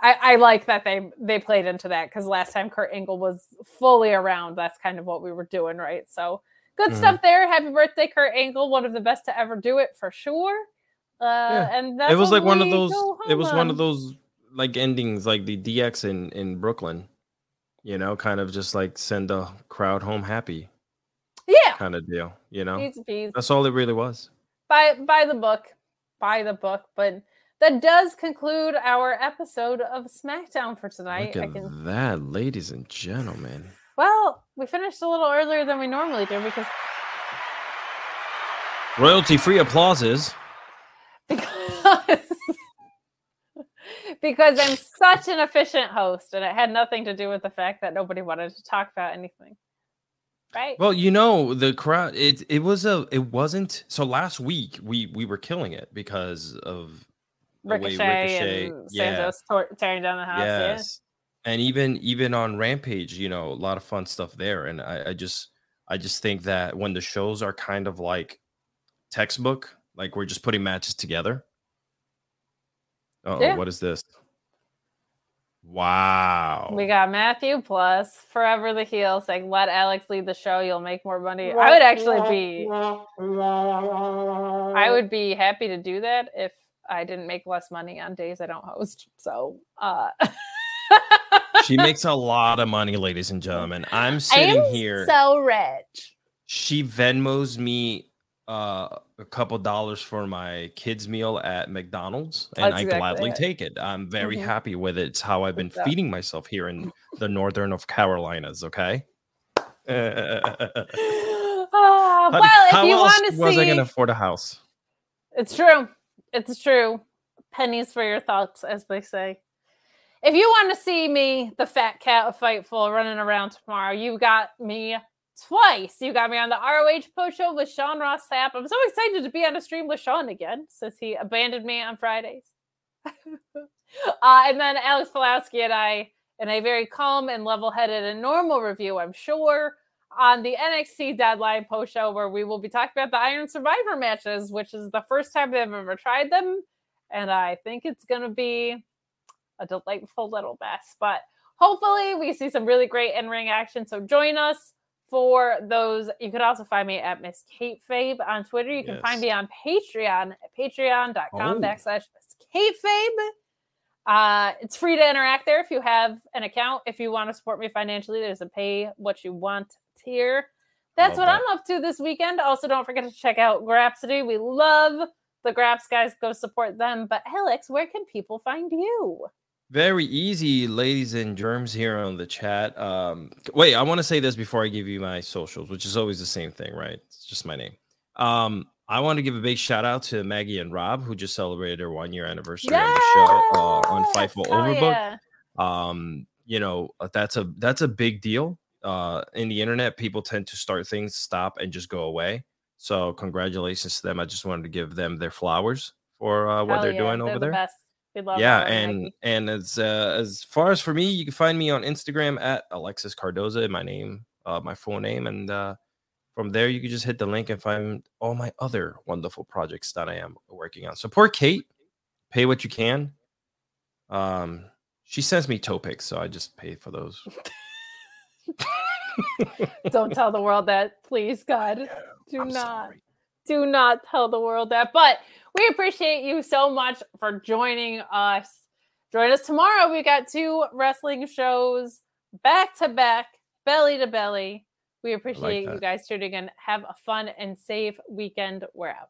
I, I like that they they played into that because last time Kurt Angle was fully around, that's kind of what we were doing, right? So good Mhm. stuff there. Happy birthday, Kurt Angle, one of the best to ever do it for sure. Uh, and that's it was like one of those it was home one of those like endings like the DX in in Brooklyn. You know, kind of just like send the crowd home happy yeah, kind of deal, you know? to be That's all it really was. by by the book, by the book. But that does conclude our episode of SmackDown for tonight. Look I at can that, ladies and gentlemen. Well, we finished a little earlier than we normally do because Royalty free applauses. because because I'm such an efficient host, and it had nothing to do with the fact that nobody wanted to talk about anything. Right? Well, you know, the crowd it it was a it wasn't so last week we we were killing it because of way Ricochet, and. Santos tearing down the house. yeah. Yes. And even even on Rampage, you know, a lot of fun stuff there. And I, I just I just think that when the shows are kind of like textbook, like we're just putting matches together. Oh, Yeah. what is this? Wow. We got Matthew plus Forever the Heel saying, "Let Alex lead the show. You'll make more money." I would actually be, I would be happy to do that if I didn't make less money on days I don't host. So, uh, she makes a lot of money, ladies and gentlemen. I'm sitting here. So rich. She Venmos me uh, a couple dollars for my kids' meal at McDonald's, and I gladly it. take it. I'm very Mhm. happy with it. It's how I've been feeding myself here in the northern of Carolinas. Okay. Ah, How- well, if how you want to was I going to afford a house? it's true. It's true. Pennies for your thoughts, as they say. If you want to see me, the fat cat of Fightful, running around tomorrow, you got me twice. You got me on the ROH post show with Sean Ross Sapp. I'm so excited to be on a stream with Sean again since he abandoned me on Fridays. uh, and then Alex Pulowski and I, in a very calm and level headed and normal review, I'm sure, on the NXT Deadline post show, where we will be talking about the Iron Survivor matches, which is the first time they've ever tried them. And I think it's going to be a delightful little mess. But hopefully, we see some really great in ring action. So join us for those. You can also find me at Miss Kate Fabe on Twitter. You can find me on Patreon at patreon.com Oh. backslash Miss Kate Fabe. Uh, it's free to interact there if you have an account. If you want to support me financially, there's a pay what you want tier. That's Love what that. I'm up to this weekend. Also, don't forget to check out Grapsity. We love the Graps guys. Go support them. But Alex, where can people find you? Very easy, ladies and germs here on the chat. Um, wait, I want to say this before I give you my socials, which is always the same thing, right? It's just my name. Um, I want to give a big shout out to Maggie and Rob, who just celebrated their one year anniversary on the show uh, on Yes! Hell Overbook. yeah. Um, you know, that's a that's a big deal. Uh, in the internet, people tend to start things, stop, and just go away. So, congratulations to them. I just wanted to give them their flowers for uh, what Hell they're yeah, doing they're over the there Best. We love yeah and Maggie. and as uh, as far as for me you can find me on instagram at alexis cardoza my name uh my full name and uh from there you can just hit the link and find all my other wonderful projects that i am working on support kate pay what you can um she sends me toe pics so i just pay for those Don't tell the world that, please, God. Do I'm not. sorry. do not tell the world that. But we appreciate you so much for joining us. Join us tomorrow. We got two wrestling shows back to back, belly to belly. We appreciate you guys tuning in. Have a fun and safe weekend. We're out.